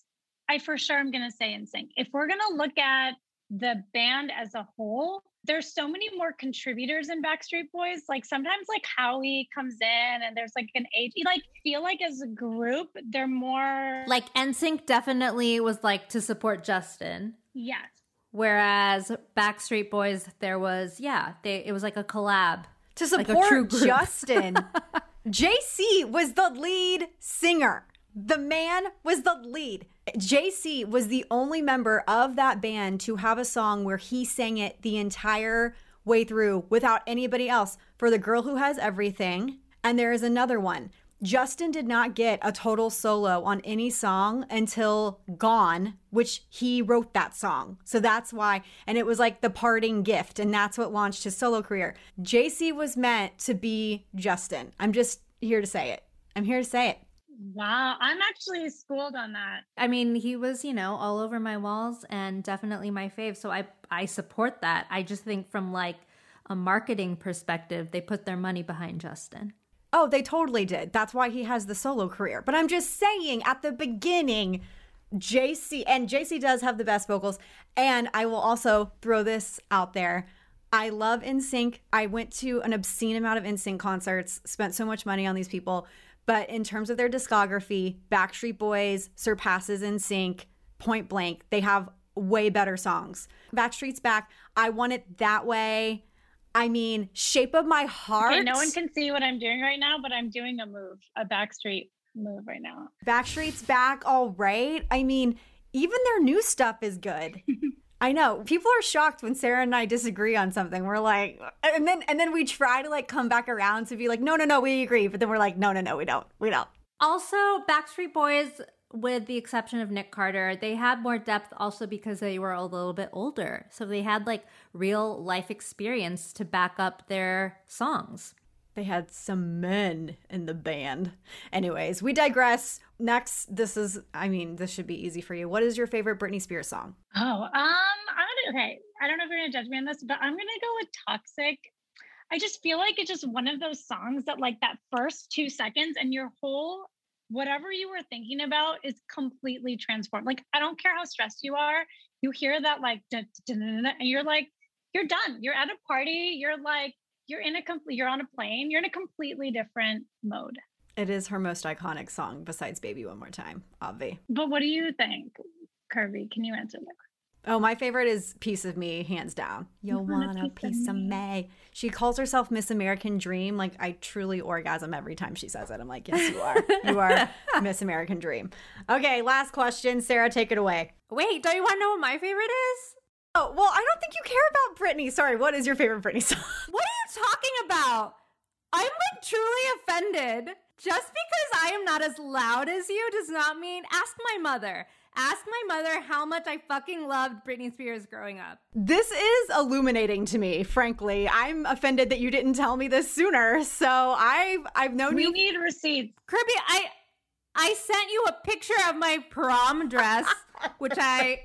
I for sure am going to say NSYNC. If we're going to look at the band as a whole, there's so many more contributors in Backstreet Boys. Like sometimes like Howie comes in and there's like an age like feel like as a group, they're more like NSYNC definitely was like to support Justin. Yes. Whereas Backstreet Boys, there was yeah, they it was like a collab to support like Justin. JC was the lead singer. The man was the lead. JC was the only member of that band to have a song where he sang it the entire way through without anybody else for The Girl Who Has Everything. And there is another one. Justin did not get a total solo on any song until Gone, which he wrote that song. So that's why, and it was like the parting gift, and that's what launched his solo career. JC was meant to be Justin. I'm just here to say it. I'm here to say it. Wow, I'm actually schooled on that. I mean, he was, you know, all over my walls and definitely my fave. So I I support that. I just think from like a marketing perspective, they put their money behind Justin. Oh, they totally did. That's why he has the solo career. But I'm just saying at the beginning, JC and JC does have the best vocals. And I will also throw this out there. I love NSYNC. I went to an obscene amount of NSYNC concerts, spent so much money on these people. But in terms of their discography, Backstreet Boys surpasses NSYNC point blank. They have way better songs. Backstreet's back. I want it that way. I mean, shape of my heart. Okay, no one can see what I'm doing right now, but I'm doing a move, a Backstreet move right now. Backstreet's back, all right. I mean, even their new stuff is good. I know people are shocked when Sarah and I disagree on something. We're like, and then and then we try to like come back around to be like, no, no, no, we agree. But then we're like, no, no, no, we don't, we don't. Also, Backstreet Boys, with the exception of Nick Carter, they had more depth also because they were a little bit older. So they had like real life experience to back up their songs. They had some men in the band. Anyways, we digress. Next, this is, I mean, this should be easy for you. What is your favorite Britney Spears song? Oh, um, I'm gonna, okay. I don't know if you're gonna judge me on this, but I'm gonna go with Toxic. I just feel like it's just one of those songs that, like, that first two seconds and your whole whatever you were thinking about is completely transformed. Like, I don't care how stressed you are, you hear that, like, and you're like, you're done. You're at a party. You're like, you're in a complete you're on a plane you're in a completely different mode it is her most iconic song besides baby one more time obvi but what do you think kirby can you answer that Oh, my favorite is Piece of Me, hands down. You want a piece of me. She calls herself Miss American Dream. Like, I truly orgasm every time she says it. I'm like, yes, you are. You are Miss American Dream. Okay, last question. Sarah, take it away. Wait, don't you want to know what my favorite is? Oh, well, I don't think you care about Britney. Sorry, what is your favorite Britney song? What are you talking about? I'm like truly offended. Just because I am not as loud as you does not mean. Ask my mother. Ask my mother how much I fucking loved Britney Spears growing up. This is illuminating to me, frankly. I'm offended that you didn't tell me this sooner. So I've I've known we you. We need receipts. Kirby, I I sent you a picture of my prom dress, which I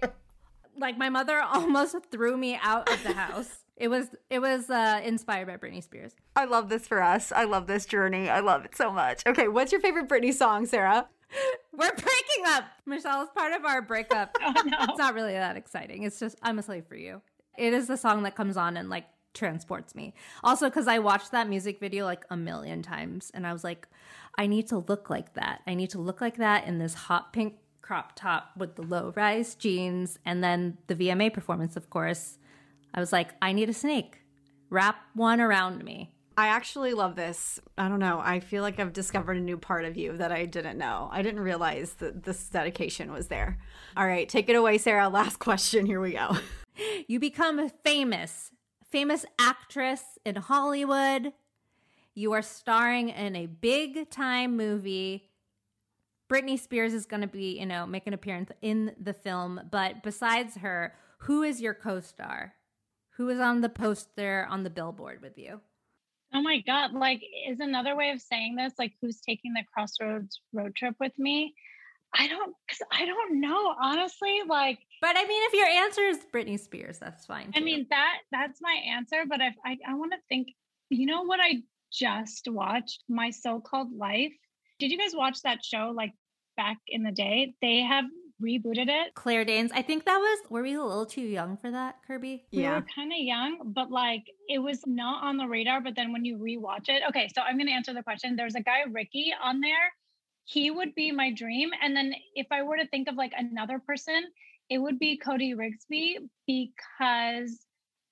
like my mother almost threw me out of the house. It was it was uh, inspired by Britney Spears. I love this for us. I love this journey. I love it so much. Okay, what's your favorite Britney song, Sarah? We're breaking up. Michelle is part of our breakup. oh, no. It's not really that exciting. It's just I'm a slave for you. It is the song that comes on and like transports me. Also cuz I watched that music video like a million times and I was like I need to look like that. I need to look like that in this hot pink crop top with the low rise jeans and then the VMA performance, of course. I was like, I need a snake. Wrap one around me. I actually love this. I don't know. I feel like I've discovered a new part of you that I didn't know. I didn't realize that this dedication was there. All right, take it away, Sarah. Last question. Here we go. You become a famous, famous actress in Hollywood. You are starring in a big time movie Britney Spears is going to be, you know, make an appearance in the film. But besides her, who is your co star? Who is on the poster on the billboard with you? Oh my God. Like, is another way of saying this, like, who's taking the Crossroads road trip with me? I don't, cause I don't know, honestly. Like, but I mean, if your answer is Britney Spears, that's fine. Too. I mean, that, that's my answer. But if I, I want to think, you know what I just watched? My so called life. Did you guys watch that show like back in the day? They have rebooted it. Claire Danes. I think that was were we a little too young for that, Kirby? Yeah. We yeah. were kind of young, but like it was not on the radar. But then when you rewatch it, okay, so I'm gonna answer the question. There's a guy, Ricky, on there. He would be my dream. And then if I were to think of like another person, it would be Cody Rigsby because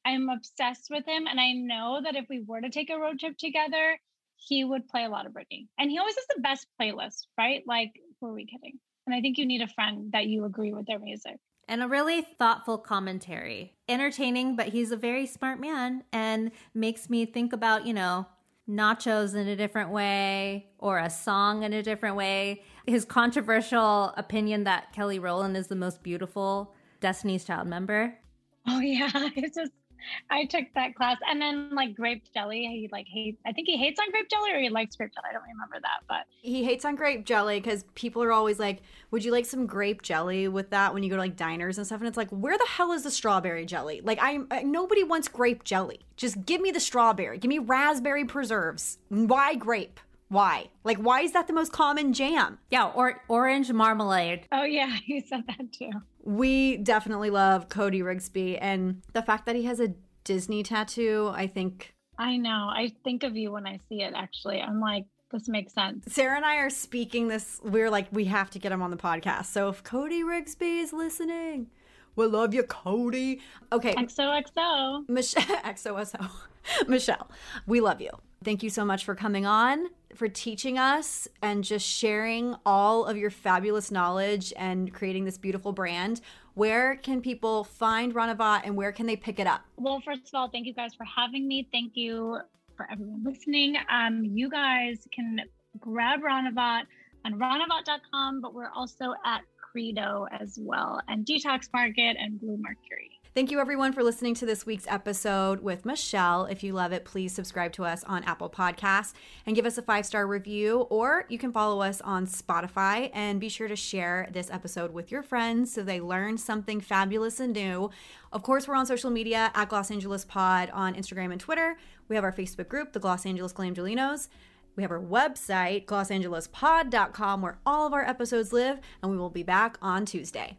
I'm obsessed with him. And I know that if we were to take a road trip together, he would play a lot of Britney. And he always has the best playlist, right? Like, who are we kidding? And I think you need a friend that you agree with their music. And a really thoughtful commentary. Entertaining, but he's a very smart man and makes me think about, you know, nachos in a different way or a song in a different way. His controversial opinion that Kelly Rowland is the most beautiful Destiny's Child member. Oh yeah, it's just I took that class, and then like grape jelly. He like hates. I think he hates on grape jelly, or he likes grape jelly. I don't remember that, but he hates on grape jelly because people are always like, "Would you like some grape jelly with that?" When you go to like diners and stuff, and it's like, where the hell is the strawberry jelly? Like, I, I nobody wants grape jelly. Just give me the strawberry. Give me raspberry preserves. Why grape? Why? Like, why is that the most common jam? Yeah, or orange marmalade. Oh yeah, you said that too we definitely love Cody Rigsby and the fact that he has a Disney tattoo, I think I know. I think of you when I see it actually. I'm like this makes sense. Sarah and I are speaking this. We're like, we have to get him on the podcast. So if Cody Rigsby is listening, we love you, Cody. Okay. XOXO. Michelle, XOXO. Michelle, we love you. Thank you so much for coming on, for teaching us, and just sharing all of your fabulous knowledge and creating this beautiful brand. Where can people find Ranavat and where can they pick it up? Well, first of all, thank you guys for having me. Thank you for everyone listening. Um, you guys can grab Ranavat on ranavat.com, but we're also at Credo as well, and Detox Market and Bluemercury. Thank you, everyone, for listening to this week's episode with Michelle. If you love it, please subscribe to us on Apple Podcasts and give us a five star review, or you can follow us on Spotify and be sure to share this episode with your friends so they learn something fabulous and new. Of course, we're on social media at Gloss Angeles Pod on Instagram and Twitter. We have our Facebook group, the Gloss Angeles Glamgelinos. We have our website, glossangelespod.com, where all of our episodes live, and we will be back on Tuesday.